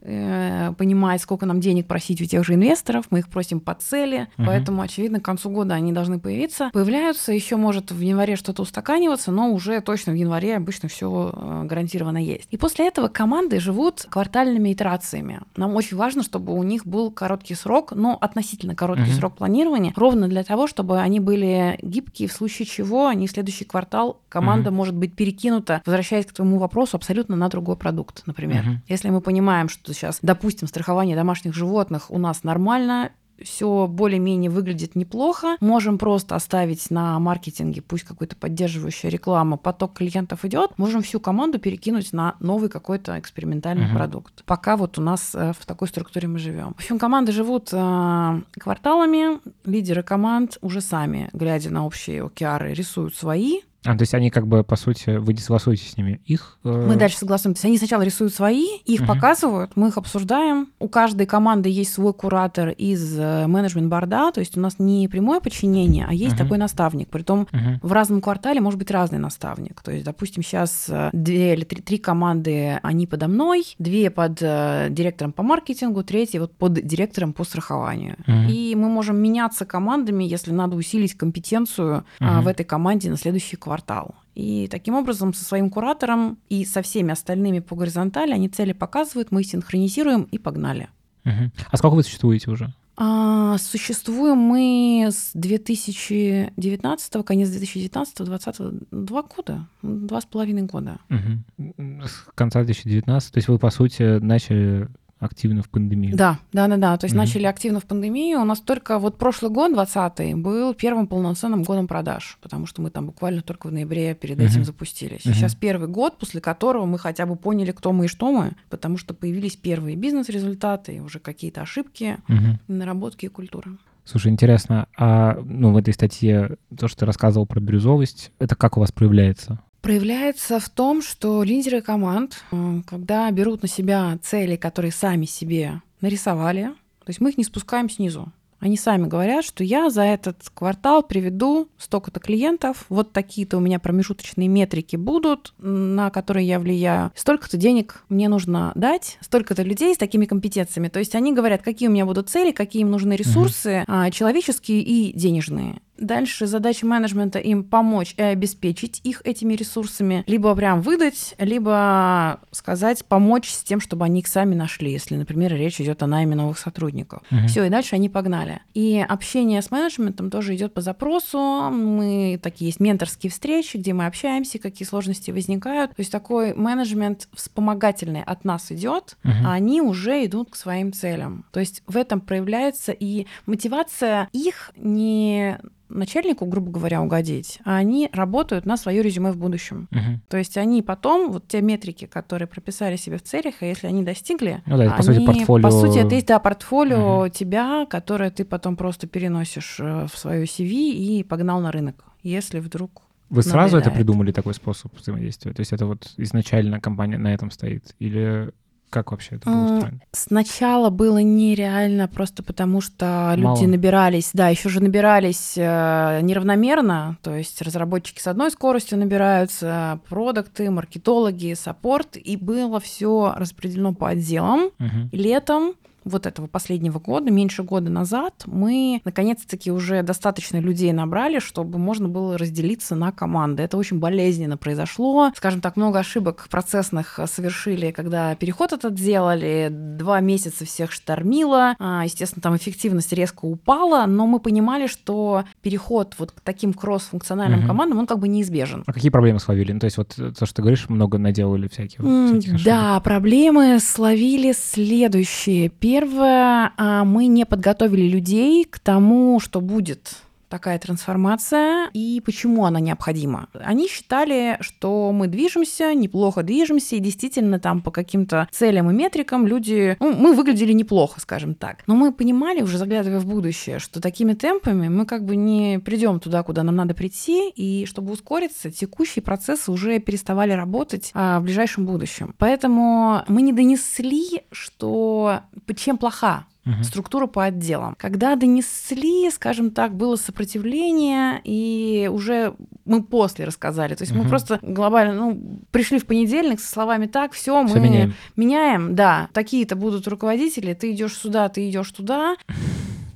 э, понимать, сколько нам денег просить у тех же инвесторов, мы их просим по цели, угу. поэтому, очевидно, к концу года они должны появиться. Появляются, еще может в январе что-то устаканиваться, но уже точно в январе обычно все э, гарантированно есть. И после этого команды живут квартальными итерациями. Нам очень важно, чтобы у них был короткий срок, но относительно короткий угу. срок планирования, ровно для того, чтобы они были гибкие, в случае чего они в следующий квартал команда угу. может быть перекинута, возвращаясь к твоему вопросу, абсолютно на другой продукт, например. Угу. Если мы понимаем, что сейчас, допустим, страхование домашних животных у нас нормально, все более-менее выглядит неплохо. Можем просто оставить на маркетинге, пусть какой-то поддерживающая реклама, поток клиентов идет, можем всю команду перекинуть на новый какой-то экспериментальный uh-huh. продукт. Пока вот у нас э, в такой структуре мы живем. В общем, команды живут э, кварталами, лидеры команд уже сами, глядя на общие океары, рисуют свои а, то есть они как бы, по сути, вы не согласуетесь с ними? Их... Э... Мы дальше согласуем. То есть они сначала рисуют свои, их uh-huh. показывают, мы их обсуждаем. У каждой команды есть свой куратор из э, менеджмент-борда, то есть у нас не прямое подчинение, а есть uh-huh. такой наставник. Притом uh-huh. в разном квартале может быть разный наставник. То есть, допустим, сейчас э, две или три, три команды, они подо мной, две под э, директором по маркетингу, третья вот под директором по страхованию. Uh-huh. И мы можем меняться командами, если надо усилить компетенцию uh-huh. в этой команде на следующий квартал квартал. И таким образом со своим куратором и со всеми остальными по горизонтали они цели показывают, мы их синхронизируем и погнали. Угу. А сколько вы существуете уже? А, существуем мы с 2019, конец 2019, 2020, два года, два с половиной года. Угу. С конца 2019, то есть вы, по сути, начали активно в пандемию. Да, да, да, да. То есть mm-hmm. начали активно в пандемию. У нас только вот прошлый год, 20 был первым полноценным годом продаж, потому что мы там буквально только в ноябре перед mm-hmm. этим запустились. Mm-hmm. Сейчас первый год, после которого мы хотя бы поняли, кто мы и что мы, потому что появились первые бизнес-результаты, уже какие-то ошибки, mm-hmm. наработки и культура. Слушай, интересно, а ну, в этой статье то, что ты рассказывал про бирюзовость, это как у вас проявляется? Проявляется в том, что лидеры команд, э, когда берут на себя цели, которые сами себе нарисовали, то есть мы их не спускаем снизу. Они сами говорят, что я за этот квартал приведу столько-то клиентов, вот такие-то у меня промежуточные метрики будут, на которые я влияю. Столько-то денег мне нужно дать, столько-то людей с такими компетенциями. То есть они говорят, какие у меня будут цели, какие им нужны ресурсы, угу. человеческие и денежные. Дальше задача менеджмента им помочь и обеспечить их этими ресурсами, либо прям выдать, либо сказать, помочь с тем, чтобы они их сами нашли, если, например, речь идет о найме новых сотрудников. Угу. Все, и дальше они погнали. И общение с менеджментом тоже идет по запросу. Мы такие есть менторские встречи, где мы общаемся, какие сложности возникают. То есть такой менеджмент вспомогательный от нас идет, угу. а они уже идут к своим целям. То есть в этом проявляется и мотивация их не начальнику, грубо говоря, угодить, а они работают на свое резюме в будущем. Угу. То есть они потом, вот те метрики, которые прописали себе в целях, а если они достигли, ну, да, они, по сути, портфолио... По сути, это есть, да, портфолио угу. тебя, которое ты потом просто переносишь э, в свое CV и погнал на рынок, если вдруг вы сразу это придумали, такой способ взаимодействия? То есть это вот изначально компания на этом стоит? Или как вообще это было устроено? Сначала было нереально, просто потому что Мало. люди набирались, да, еще же набирались э, неравномерно, то есть разработчики с одной скоростью набираются, продукты, маркетологи, саппорт, и было все распределено по отделам. Угу. Летом вот этого последнего года, меньше года назад, мы наконец-таки уже достаточно людей набрали, чтобы можно было разделиться на команды. Это очень болезненно произошло. Скажем так, много ошибок процессных совершили, когда переход этот делали. Два месяца всех штормило. А, естественно, там эффективность резко упала, но мы понимали, что переход вот к таким кросс-функциональным угу. командам, он как бы неизбежен. А какие проблемы словили? Ну, то есть вот то, что ты говоришь, много наделали всяких, всяких ошибок. Да, проблемы словили следующие Первое, а, мы не подготовили людей к тому, что будет такая трансформация и почему она необходима. Они считали, что мы движемся, неплохо движемся, и действительно там по каким-то целям и метрикам люди, ну, мы выглядели неплохо, скажем так. Но мы понимали, уже заглядывая в будущее, что такими темпами мы как бы не придем туда, куда нам надо прийти, и чтобы ускориться, текущие процессы уже переставали работать а, в ближайшем будущем. Поэтому мы не донесли, что чем плоха угу. структуру по отделам. Когда донесли, скажем так, было сопротивление, и уже мы после рассказали. То есть угу. мы просто глобально, ну, пришли в понедельник со словами так, все, мы меняем. меняем, да, такие-то будут руководители, ты идешь сюда, ты идешь туда.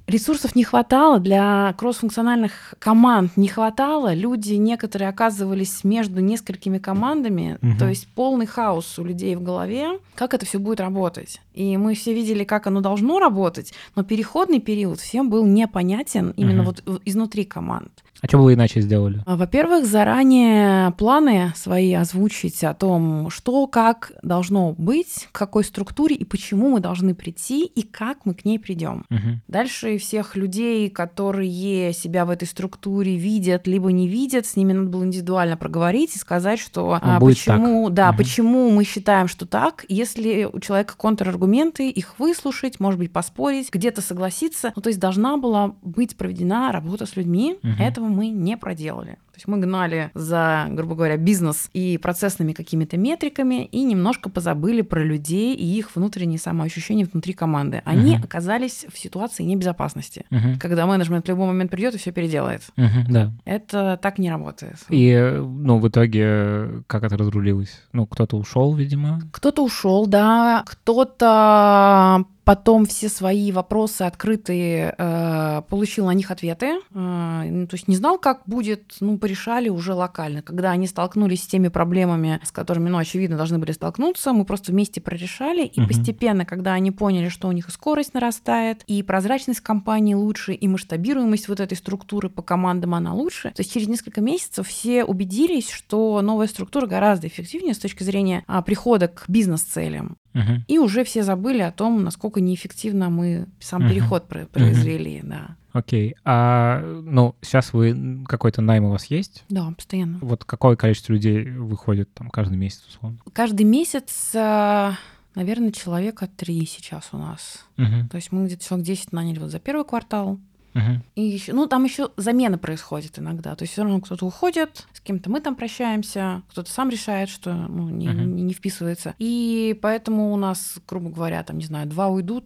Ресурсов не хватало для кроссфункциональных команд, не хватало. Люди некоторые оказывались между несколькими командами, угу. то есть полный хаос у людей в голове. Как это все будет работать? И мы все видели, как оно должно работать, но переходный период всем был непонятен именно угу. вот изнутри команд. А что бы вы иначе сделали? А, во-первых, заранее планы свои озвучить о том, что, как должно быть, к какой структуре и почему мы должны прийти и как мы к ней придем. Угу. Дальше всех людей, которые себя в этой структуре видят либо не видят, с ними надо было индивидуально проговорить и сказать, что а, почему, так. да, угу. почему мы считаем, что так. Если у человека контраргументы, их выслушать, может быть, поспорить, где-то согласиться. Ну, то есть должна была быть проведена работа с людьми. Угу. Этого мы не проделали. То есть мы гнали за, грубо говоря, бизнес и процессными какими-то метриками и немножко позабыли про людей и их внутренние самоощущения внутри команды. Они uh-huh. оказались в ситуации небезопасности, uh-huh. когда менеджмент в любой момент придет и все переделает. Uh-huh, да. Это так не работает. И, ну, в итоге, как это разрулилось? Ну, кто-то ушел, видимо. Кто-то ушел, да. Кто-то потом все свои вопросы открытые, э, получил на них ответы. Э, ну, то есть не знал, как будет, ну, порешали уже локально. Когда они столкнулись с теми проблемами, с которыми, ну, очевидно, должны были столкнуться, мы просто вместе прорешали. И угу. постепенно, когда они поняли, что у них и скорость нарастает, и прозрачность компании лучше, и масштабируемость вот этой структуры по командам она лучше, то есть через несколько месяцев все убедились, что новая структура гораздо эффективнее с точки зрения а, прихода к бизнес-целям. Угу. И уже все забыли о том, насколько неэффективно мы сам угу. переход произвели, угу. да. Окей. А, ну, сейчас вы какой-то найм у вас есть? Да, постоянно. Вот какое количество людей выходит там каждый месяц, условно? Каждый месяц, э, наверное, человека три сейчас у нас. Угу. То есть мы где-то человек 10 наняли вот за первый квартал, Uh-huh. И еще, ну, там еще замена происходит иногда. То есть все равно кто-то уходит, с кем-то мы там прощаемся, кто-то сам решает, что ну, не, uh-huh. не, не вписывается. И поэтому у нас, грубо говоря, там, не знаю, два уйдут,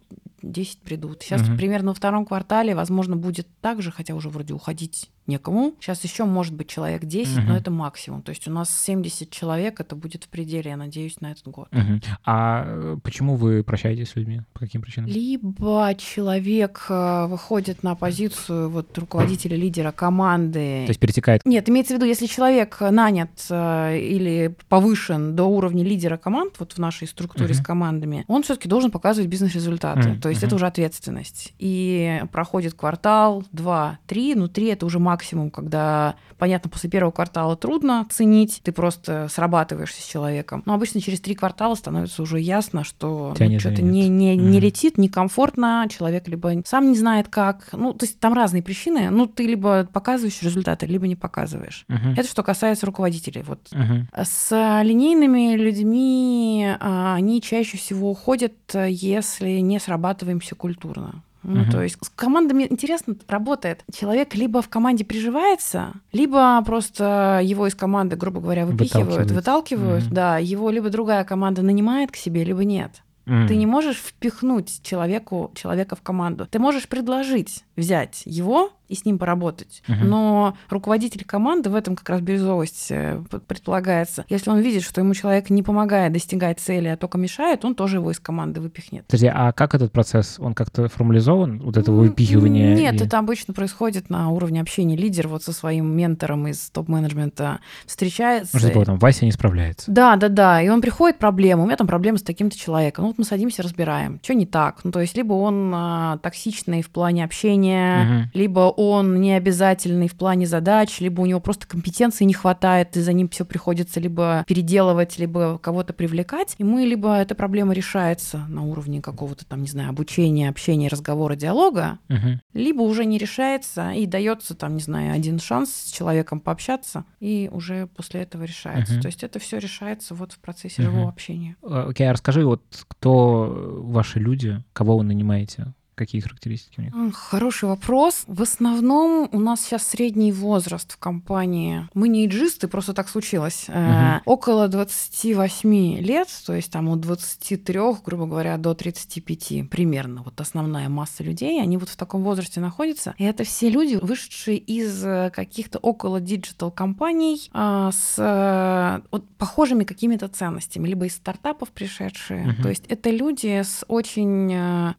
10 придут. Сейчас uh-huh. примерно во втором квартале, возможно, будет так же, хотя уже вроде уходить некому. Сейчас еще может быть человек 10, угу. но это максимум. То есть у нас 70 человек, это будет в пределе, я надеюсь, на этот год. Угу. А э, почему вы прощаетесь с людьми? По каким причинам? Либо человек э, выходит на позицию вот руководителя, лидера команды. То есть перетекает? Нет, имеется в виду, если человек нанят э, или повышен до уровня лидера команд, вот в нашей структуре угу. с командами, он все-таки должен показывать бизнес-результаты. Угу. То есть угу. это уже ответственность. И проходит квартал, два, три, ну три это уже максимум максимум, когда, понятно, после первого квартала трудно ценить, ты просто срабатываешься с человеком. Но обычно через три квартала становится уже ясно, что ну, что-то не, не, mm. не летит, некомфортно, человек либо сам не знает как. Ну, то есть там разные причины. Ну, ты либо показываешь результаты, либо не показываешь. Uh-huh. Это что касается руководителей. Вот. Uh-huh. С линейными людьми а, они чаще всего уходят, если не срабатываемся культурно. Ну, угу. то есть с командами интересно работает. Человек либо в команде приживается, либо просто его из команды, грубо говоря, выпихивают, выталкивают. Угу. Да, его либо другая команда нанимает к себе, либо нет. Mm. Ты не можешь впихнуть человеку, человека в команду. Ты можешь предложить взять его и с ним поработать. Угу. Но руководитель команды в этом как раз бирюзовость э, предполагается. Если он видит, что ему человек не помогает достигать цели, а только мешает, он тоже его из команды выпихнет. Подожди, а как этот процесс? Он как-то формализован, вот это выпихивание? Нет, и... это обычно происходит на уровне общения. Лидер вот со своим ментором из топ-менеджмента встречается. Может, типа, там Вася не справляется. Да, да, да. И он приходит, проблема, у меня там проблема с таким-то человеком. Ну вот мы садимся, разбираем, что не так. Ну то есть либо он а, токсичный в плане общения, угу. либо он не обязательный в плане задач, либо у него просто компетенции не хватает, и за ним все приходится либо переделывать, либо кого-то привлекать. И мы либо эта проблема решается на уровне какого-то там, не знаю, обучения, общения, разговора, диалога, угу. либо уже не решается и дается там, не знаю, один шанс с человеком пообщаться, и уже после этого решается. Угу. То есть это все решается вот в процессе угу. живого общения. Окей, okay, а расскажи, вот кто ваши люди, кого вы нанимаете? Какие характеристики у них? Хороший вопрос. В основном у нас сейчас средний возраст в компании. Мы не эйджисты, просто так случилось. Угу. Около 28 лет, то есть там от 23, грубо говоря, до 35 примерно. Вот основная масса людей, они вот в таком возрасте находятся. И это все люди, вышедшие из э, каких-то около digital компаний а, с а, вот, похожими какими-то ценностями, либо из стартапов пришедшие. Угу. То есть это люди с очень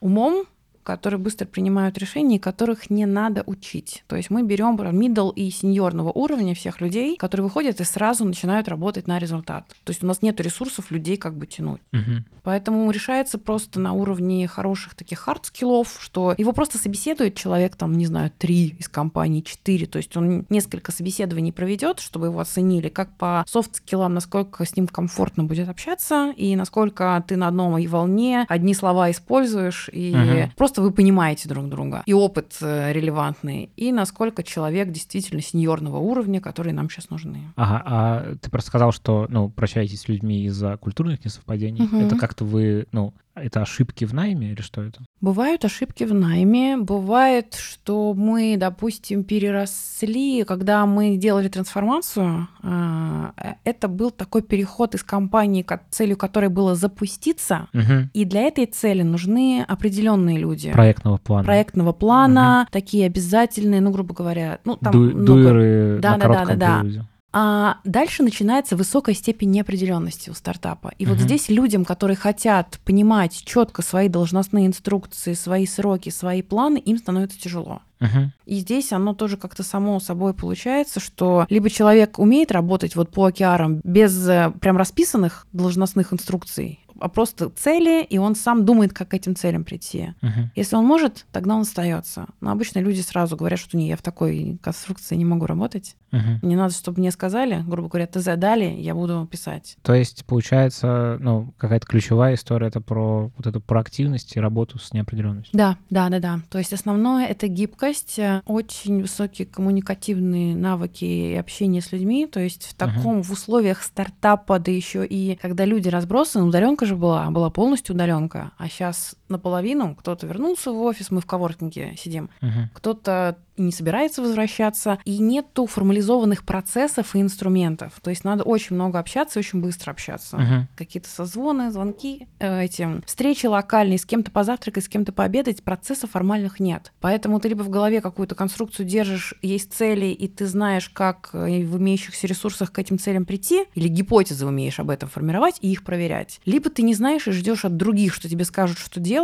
om og om, которые быстро принимают решения, и которых не надо учить. То есть мы берем middle и сеньорного уровня всех людей, которые выходят и сразу начинают работать на результат. То есть у нас нет ресурсов людей как бы тянуть. Угу. Поэтому решается просто на уровне хороших таких хард-скиллов, что его просто собеседует человек, там, не знаю, три из компании, четыре. То есть он несколько собеседований проведет, чтобы его оценили, как по софт-скиллам, насколько с ним комфортно будет общаться, и насколько ты на одном волне, одни слова используешь, и угу. просто насколько вы понимаете друг друга, и опыт э, релевантный, и насколько человек действительно сеньорного уровня, которые нам сейчас нужны. Ага, а ты просто сказал, что, ну, прощаетесь с людьми из-за культурных несовпадений. Угу. Это как-то вы, ну, это ошибки в найме или что это? Бывают ошибки в найме. Бывает, что мы, допустим, переросли, когда мы делали трансформацию, а, это был такой переход из компании, целью которой было запуститься, угу. и для этой цели нужны определенные люди. Проектного плана. Проектного плана, угу. такие обязательные, ну, грубо говоря, ну, там Ду- много... Дуэры да, на да, да, да, да. А дальше начинается высокая степень неопределенности у стартапа. И uh-huh. вот здесь людям, которые хотят понимать четко свои должностные инструкции, свои сроки, свои планы, им становится тяжело. Uh-huh. И здесь оно тоже как-то само собой получается, что либо человек умеет работать вот по океарам без э, прям расписанных должностных инструкций, просто цели, и он сам думает, как к этим целям прийти. Uh-huh. Если он может, тогда он остается. Но обычно люди сразу говорят, что не, я в такой конструкции не могу работать. Uh-huh. Не надо, чтобы мне сказали, грубо говоря, ТЗ дали, я буду писать. То есть, получается, ну, какая-то ключевая история это про вот эту проактивность и работу с неопределенностью. Да, да, да, да. То есть основное это гибкость, э, очень высокие коммуникативные навыки и общение с людьми. То есть в таком, uh-huh. в условиях стартапа, да еще и когда люди разбросаны, удаленка же была, была полностью удаленка, а сейчас наполовину кто-то вернулся в офис, мы в коворкинге сидим, uh-huh. кто-то не собирается возвращаться, и нету формализованных процессов и инструментов. То есть надо очень много общаться и очень быстро общаться. Uh-huh. Какие-то созвоны, звонки, э, эти встречи локальные, с кем-то позавтракать, с кем-то пообедать, процессов формальных нет. Поэтому ты либо в голове какую-то конструкцию держишь, есть цели, и ты знаешь, как э, в имеющихся ресурсах к этим целям прийти, или гипотезы умеешь об этом формировать и их проверять. Либо ты не знаешь и ждешь от других, что тебе скажут, что делать,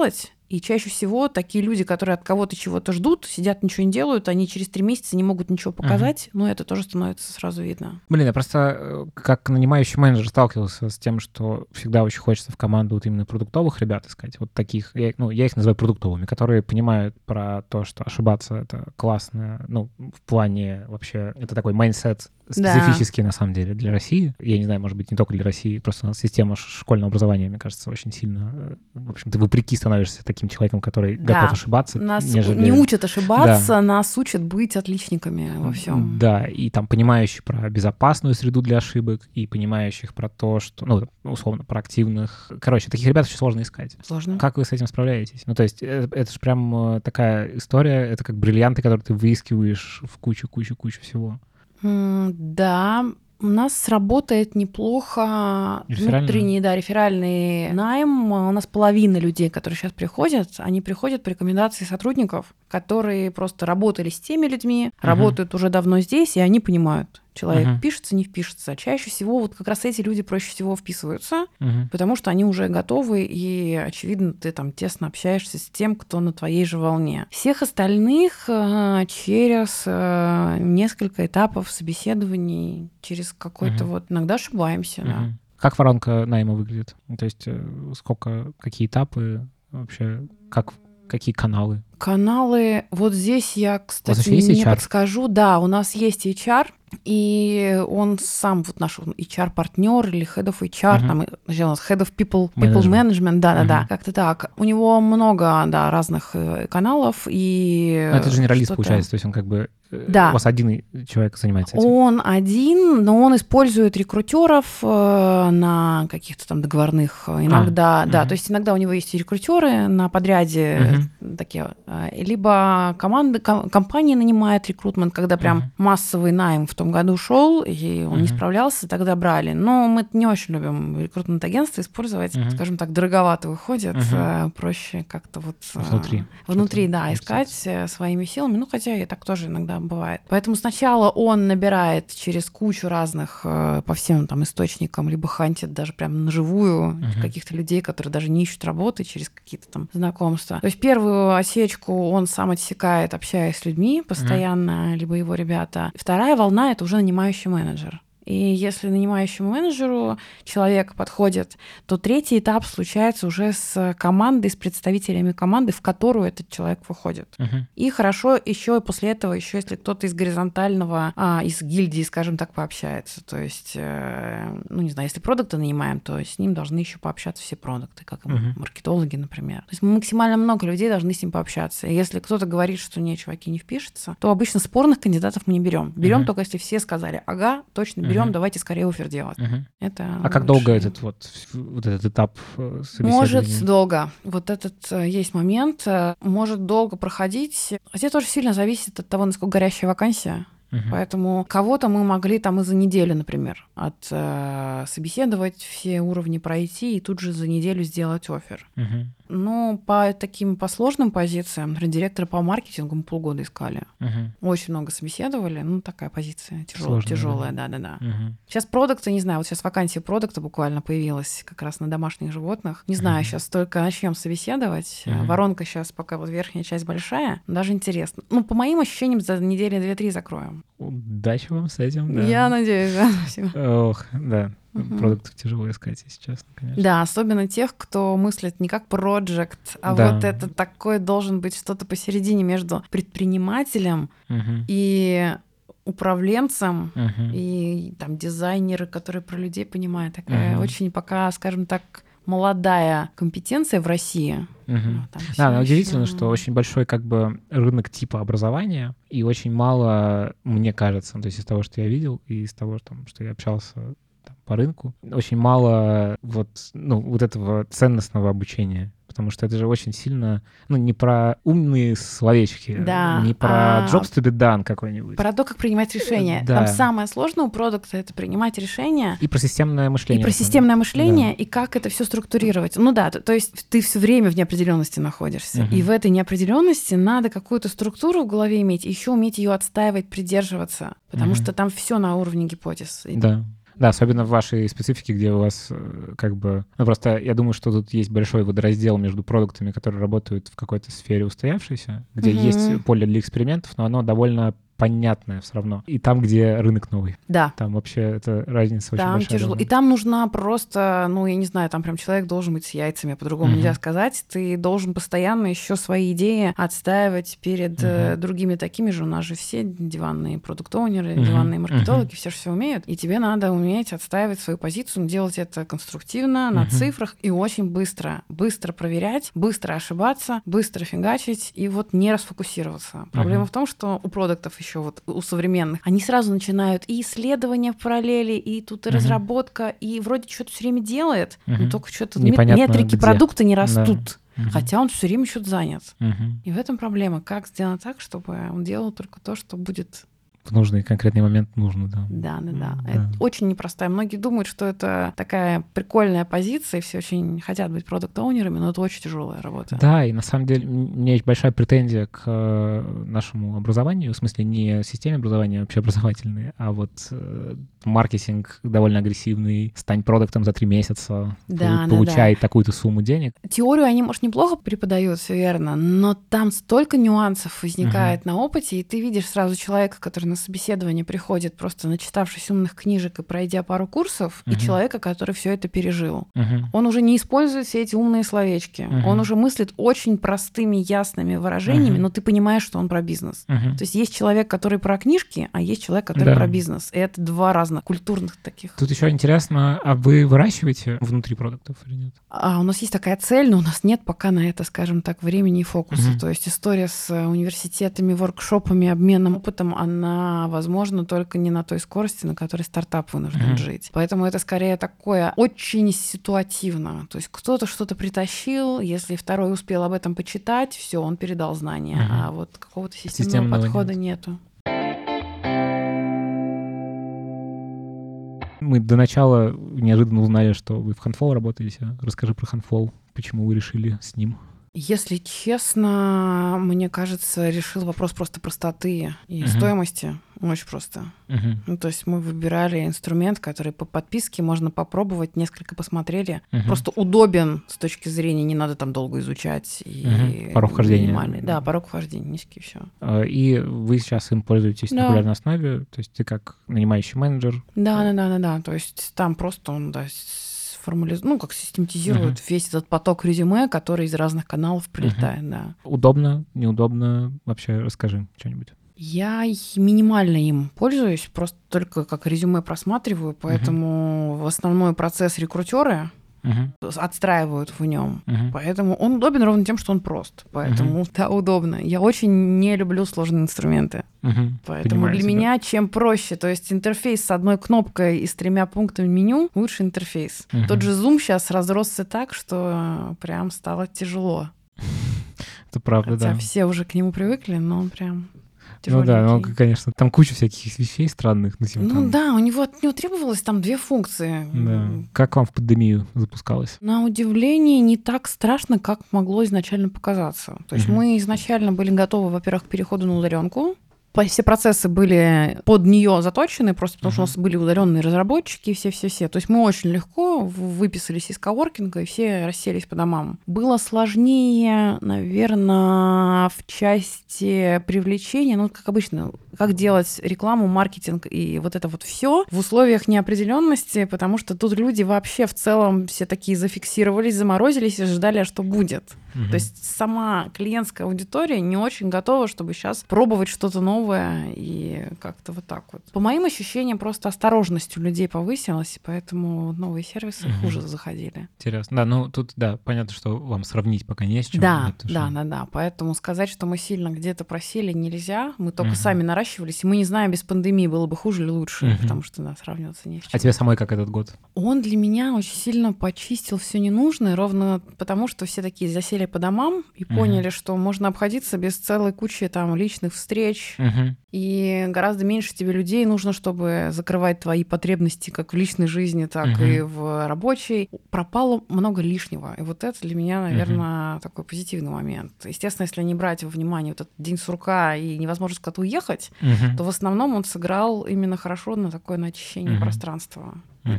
и чаще всего такие люди, которые от кого-то чего-то ждут, сидят, ничего не делают, они через три месяца не могут ничего показать, uh-huh. но это тоже становится сразу видно. Блин, я просто э, как нанимающий менеджер сталкивался с тем, что всегда очень хочется в команду вот именно продуктовых ребят искать, вот таких, я, ну, я их называю продуктовыми, которые понимают про то, что ошибаться — это классно, ну, в плане вообще, это такой mindset специфический да. на самом деле для России. Я не знаю, может быть, не только для России, просто система школьного образования, мне кажется, очень сильно... Э, в общем, ты вопреки становишься таким человеком, который да. готов ошибаться. Нас нежели... не учат ошибаться, да. нас учат быть отличниками во всем. Да, и там понимающий про безопасную среду для ошибок, и понимающих про то, что, ну, условно, про активных... Короче, таких ребят очень сложно искать. Сложно. Как вы с этим справляетесь? Ну, то есть это, это же прям э, такая история, это как бриллианты, которые ты выискиваешь в кучу-кучу-кучу всего. Да, у нас сработает неплохо внутренний, да, реферальный найм. У нас половина людей, которые сейчас приходят, они приходят по рекомендации сотрудников, которые просто работали с теми людьми, uh-huh. работают уже давно здесь, и они понимают, человек uh-huh. пишется, не впишется. Чаще всего вот как раз эти люди проще всего вписываются, uh-huh. потому что они уже готовы, и, очевидно, ты там тесно общаешься с тем, кто на твоей же волне. Всех остальных э, через э, несколько этапов собеседований, через какой-то uh-huh. вот... Иногда ошибаемся, uh-huh. да. Как воронка найма выглядит? То есть э, сколько, какие этапы вообще, как Какие каналы? Каналы, вот здесь я, кстати, не подскажу. Да, у нас есть HR, и он сам, вот наш HR-партнер или head of HR, uh-huh. там, у нас head of people, people management, да-да-да, uh-huh. как-то так. У него много, да, разных э, каналов, и... Но это женералист, получается, то есть он как бы Да. У вас один человек занимается этим? Он один, но он использует рекрутеров э, на каких-то там договорных э, иногда, А, да, мгм. то есть иногда у него есть и рекрутеры на подряде э, такие, э, либо команды, ком- компании нанимают рекрутмент, когда прям Мгм. массовый найм в том году шел, и он не Мгм. справлялся, тогда брали. Но мы не очень любим рекрутмент-агентство использовать, Мгм. скажем так, дороговато выходит, э, проще как-то вот... Внутри. Внутри, да, искать своими силами. Ну, хотя и так тоже иногда бывает. Поэтому сначала он набирает через кучу разных э, по всем там источникам, либо хантит даже прям наживую Мгм. каких-то людей, которые даже не ищут работы через какие-то там знакомства. То есть первую осечку он сам отсекает, общаясь с людьми постоянно, либо его ребята. Вторая волна — это уже нанимающий менеджер. И если нанимающему менеджеру человек подходит, то третий этап случается уже с командой, с представителями команды, в которую этот человек выходит. Мгм. И хорошо еще и после этого, еще если кто-то из горизонтального, а, из гильдии, скажем так, пообщается. То есть, э, ну не знаю, если продукты нанимаем, то с ним должны еще пообщаться все продукты, как и Мгм. маркетологи, например. То есть максимально много людей должны с ним пообщаться. И если кто-то говорит, что не, чуваки, не впишется, то обычно спорных кандидатов мы не берем. Берем Мгм. только если все сказали, ага, точно берем, Мгм. давайте скорее офер делать. Это А как долго этот вот, вот этот этап э, Может долго. Вот этот э, есть момент. э, Может долго проходить. Хотя тоже сильно зависит от того, насколько горящая вакансия. Мгм. Поэтому кого-то мы могли там и за неделю, например, от э, собеседовать, все уровни пройти и тут же за неделю сделать офер. Мгм. Но по таким по сложным позициям, например, директора по маркетингу мы полгода искали. Мгм. Очень много собеседовали. Ну, такая позиция тяжелая, Сложная, тяжелая, да-да-да. Мгм. Сейчас продукты, не знаю, вот сейчас вакансия продукта буквально появилась как раз на домашних животных. Не знаю, Мгм. сейчас только начнем собеседовать. Мгм. Воронка сейчас пока вот верхняя часть большая. Даже интересно. Ну, по моим ощущениям, за недели две-три закроем. Удачи вам с этим. да. Я надеюсь, да. Спасибо. Ох, да. Мгм. Продуктов тяжело искать, если честно, конечно. Да, особенно тех, кто мыслит не как проект, а Да. вот это такое должен быть что-то посередине между предпринимателем Мгм. и управленцем Мгм. и там дизайнеры, которые про людей понимают. Такая Мгм. очень пока, скажем так, молодая компетенция в России. Вот там Да, но удивительно, ещё- что очень большой как бы рынок типа образования, и очень мало, мне кажется, ну, то есть из того, что я видел, и из того, там, что я общался по рынку, очень мало вот, ну, вот этого ценностного обучения. Потому что это же очень сильно, ну, не про умные словечки, Да, не про а jobs to be done какой-нибудь. Про то, как принимать решения. Да. Там самое сложное у продукта — это принимать решения, И про системное мышление. и про системное мышление, и как это все структурировать. Ну да, то, то есть ты все время в неопределенности находишься. Мгм. И в этой неопределенности надо какую-то структуру в голове иметь, еще уметь ее отстаивать, придерживаться. Потому Мгм. что там все на уровне гипотез. Да. Да, особенно в вашей специфике, где у вас э, как бы... Ну, просто я думаю, что тут есть большой водораздел между продуктами, которые работают в какой-то сфере устоявшейся, где Мгм. есть поле для экспериментов, но оно довольно понятное все равно. И там, где рынок новый. Да. Там вообще эта разница очень Там большая. тяжело. должна И там нужна просто, ну, я не знаю, там прям человек должен быть с яйцами, по-другому Мгм. нельзя сказать. Ты должен постоянно еще свои идеи отстаивать перед Мгм. другими такими же. У нас же все диванные продукт-оунеры, Мгм. диванные маркетологи, все же все умеют. И тебе надо уметь отстаивать свою позицию, но делать это конструктивно, на Мгм. цифрах и очень быстро. Быстро проверять, быстро ошибаться, быстро фигачить и вот не расфокусироваться. Проблема Мгм. в том, что у продуктов еще вот у современных, они сразу начинают и исследования в параллели, и тут и Мгм. разработка, и вроде что-то все время делает, но Мгм. только что-то Непонятно метрики где. продукта не Да. растут. Мгм. Хотя он все время что-то занят. Мгм. И в этом проблема. Как сделать так, чтобы он делал только то, что будет В нужный конкретный момент нужно, да. Да, да, да. Да. Это очень непростая. Многие думают, что это такая прикольная позиция, и все очень хотят быть продукт-оунерами, но это очень тяжелая работа. Да, и на самом деле у меня есть большая претензия к э, нашему образованию, в смысле не системе образования общеобразовательной, а вот э, маркетинг довольно агрессивный, стань продуктом за три месяца, Да, пол- да, получай такую-то сумму денег. Теорию они, может, неплохо преподают, все верно, но там столько нюансов возникает на опыте, и ты видишь сразу человека, который на собеседование приходит просто начитавшись умных книжек и пройдя пару курсов, Мгм. и человека, который все это пережил. Мгм. Он уже не использует все эти умные словечки. Мгм. Он уже мыслит очень простыми, ясными выражениями, Мгм. но ты понимаешь, что он про бизнес. Мгм. То есть есть человек, который про книжки, а есть человек, который Да. про бизнес. И это два разных культурных таких. Тут еще интересно, а вы выращиваете внутри продуктов или нет? А у нас есть такая цель, но у нас нет пока на это, скажем так, времени и фокуса. Мгм. То есть история с э, университетами, воркшопами, обменом опытом, она возможна только не на той скорости, на которой стартап вынужден Мгм. жить. Поэтому это скорее такое очень ситуативно. То есть кто-то что-то притащил, если второй успел об этом почитать, все, он передал знания. Мгм. А вот какого-то системного, Системного подхода нет. нету. Мы до начала неожиданно узнали, что вы в Handful работаете. Расскажи про Handful, почему вы решили с ним. Если честно, мне кажется, решил вопрос просто простоты и Мгм. стоимости. Очень просто. Мгм. Ну, то есть мы выбирали инструмент, который по подписке можно попробовать, несколько посмотрели. Мгм. Просто удобен с точки зрения, не надо там долго изучать. И Мгм. Порог вхождения. минимальный. Да, порог вхождения низкий, все. А, И вы сейчас им пользуетесь на Да. регулярной основе, то есть ты как нанимающий менеджер. Да, да, да, да, да. То есть там просто он, да, формализ... ну, как систематизирует весь этот поток резюме, который из разных каналов прилетает, да. Удобно, неудобно? Вообще расскажи что-нибудь. Я минимально им пользуюсь, просто только как резюме просматриваю, поэтому в основной процесс рекрутеры Мгм. отстраивают в нем. Мгм. Поэтому он удобен ровно тем, что он прост. Поэтому да, удобно. Я очень не люблю сложные инструменты. Мгм. Поэтому Понимаю для меня чем проще, то есть интерфейс с одной кнопкой и с тремя пунктами меню, лучше интерфейс. Мгм. Тот же Zoom сейчас разросся так, что прям стало тяжело. Это правда, Хотя да. все уже к нему привыкли, но он прям Ну да, ну, тяжеленький. конечно, там куча всяких вещей странных. Ну, типа, Ну там- да, у него от него требовалось там две функции. Да. Как вам в пандемию запускалось? На удивление, не так страшно, как могло изначально показаться. То есть Мгм. мы изначально были готовы, во-первых, к переходу на удаленку. Все процессы были под нее заточены, просто потому что у нас были удаленные разработчики, все-все-все. То есть мы очень легко выписались из коворкинга, и все расселись по домам. Было сложнее, наверное, в части привлечения, ну, как обычно, как делать рекламу, маркетинг и вот это вот все в условиях неопределенности, потому что тут люди вообще в целом все такие зафиксировались, заморозились и ждали, а что будет. Мгм. То есть сама клиентская аудитория не очень готова, чтобы сейчас пробовать что-то новое и как-то вот так вот. По моим ощущениям, просто осторожность у людей повысилась, и поэтому новые сервисы Мгм. хуже заходили. Интересно. Да, ну тут, да, понятно, что вам сравнить пока не с чем. Да, да, да, да. Поэтому сказать, что мы сильно где-то просели, нельзя. Мы только Мгм. сами наращивались, и мы не знаем, без пандемии было бы хуже или лучше, Мгм. потому что, да, сравниваться не с чем. А тебе самой как этот год? Он для меня очень сильно почистил все ненужное, ровно потому, что все такие засели по домам и Мгм. поняли, что можно обходиться без целой кучи там личных встреч, Мгм. и гораздо меньше тебе людей нужно, чтобы закрывать твои потребности как в личной жизни, так Мгм. и в рабочей. Пропало много лишнего. И вот это для меня, наверное, такой позитивный момент. Естественно, если не брать во внимание вот этот день сурка и невозможность куда-то уехать, То в основном он сыграл именно хорошо на такое на очищение пространства.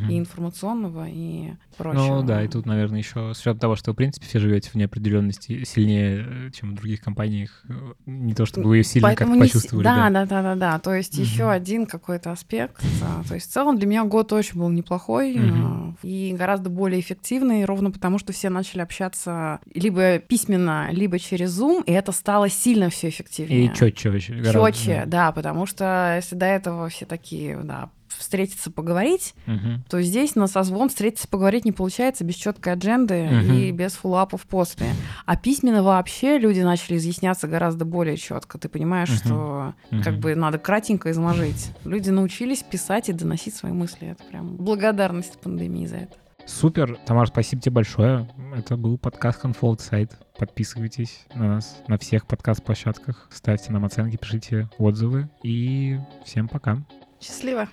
И информационного, и прочего. Ну да, и тут, наверное, еще с учетом того, что в принципе, все живете в неопределенности сильнее, чем в других компаниях. э, Не то, чтобы вы ее сильно Поэтому как-то не почувствовали. Да, да, да, да, да. То есть еще один какой-то аспект. То есть в целом для меня год очень был неплохой э, и гораздо более эффективный, ровно потому что все начали общаться либо письменно, либо через Zoom, и это стало сильно все эффективнее. И четче вообще. гораздо, Четче, да, потому что если до этого все такие, да, встретиться, поговорить, Мгм. то здесь на созвон встретиться, поговорить не получается без четкой адженды Мгм. и без фуллапов после. А письменно вообще люди начали изъясняться гораздо более четко. Ты понимаешь, Мгм. что как Мгм. бы надо кратенько изложить. Люди научились писать и доносить свои мысли. Это прям благодарность пандемии за это. Супер. Тамар, спасибо тебе большое. Это был подкаст Unfold Site. Подписывайтесь на нас на всех подкаст-площадках. Ставьте нам оценки, пишите отзывы. И всем пока. Счастливо!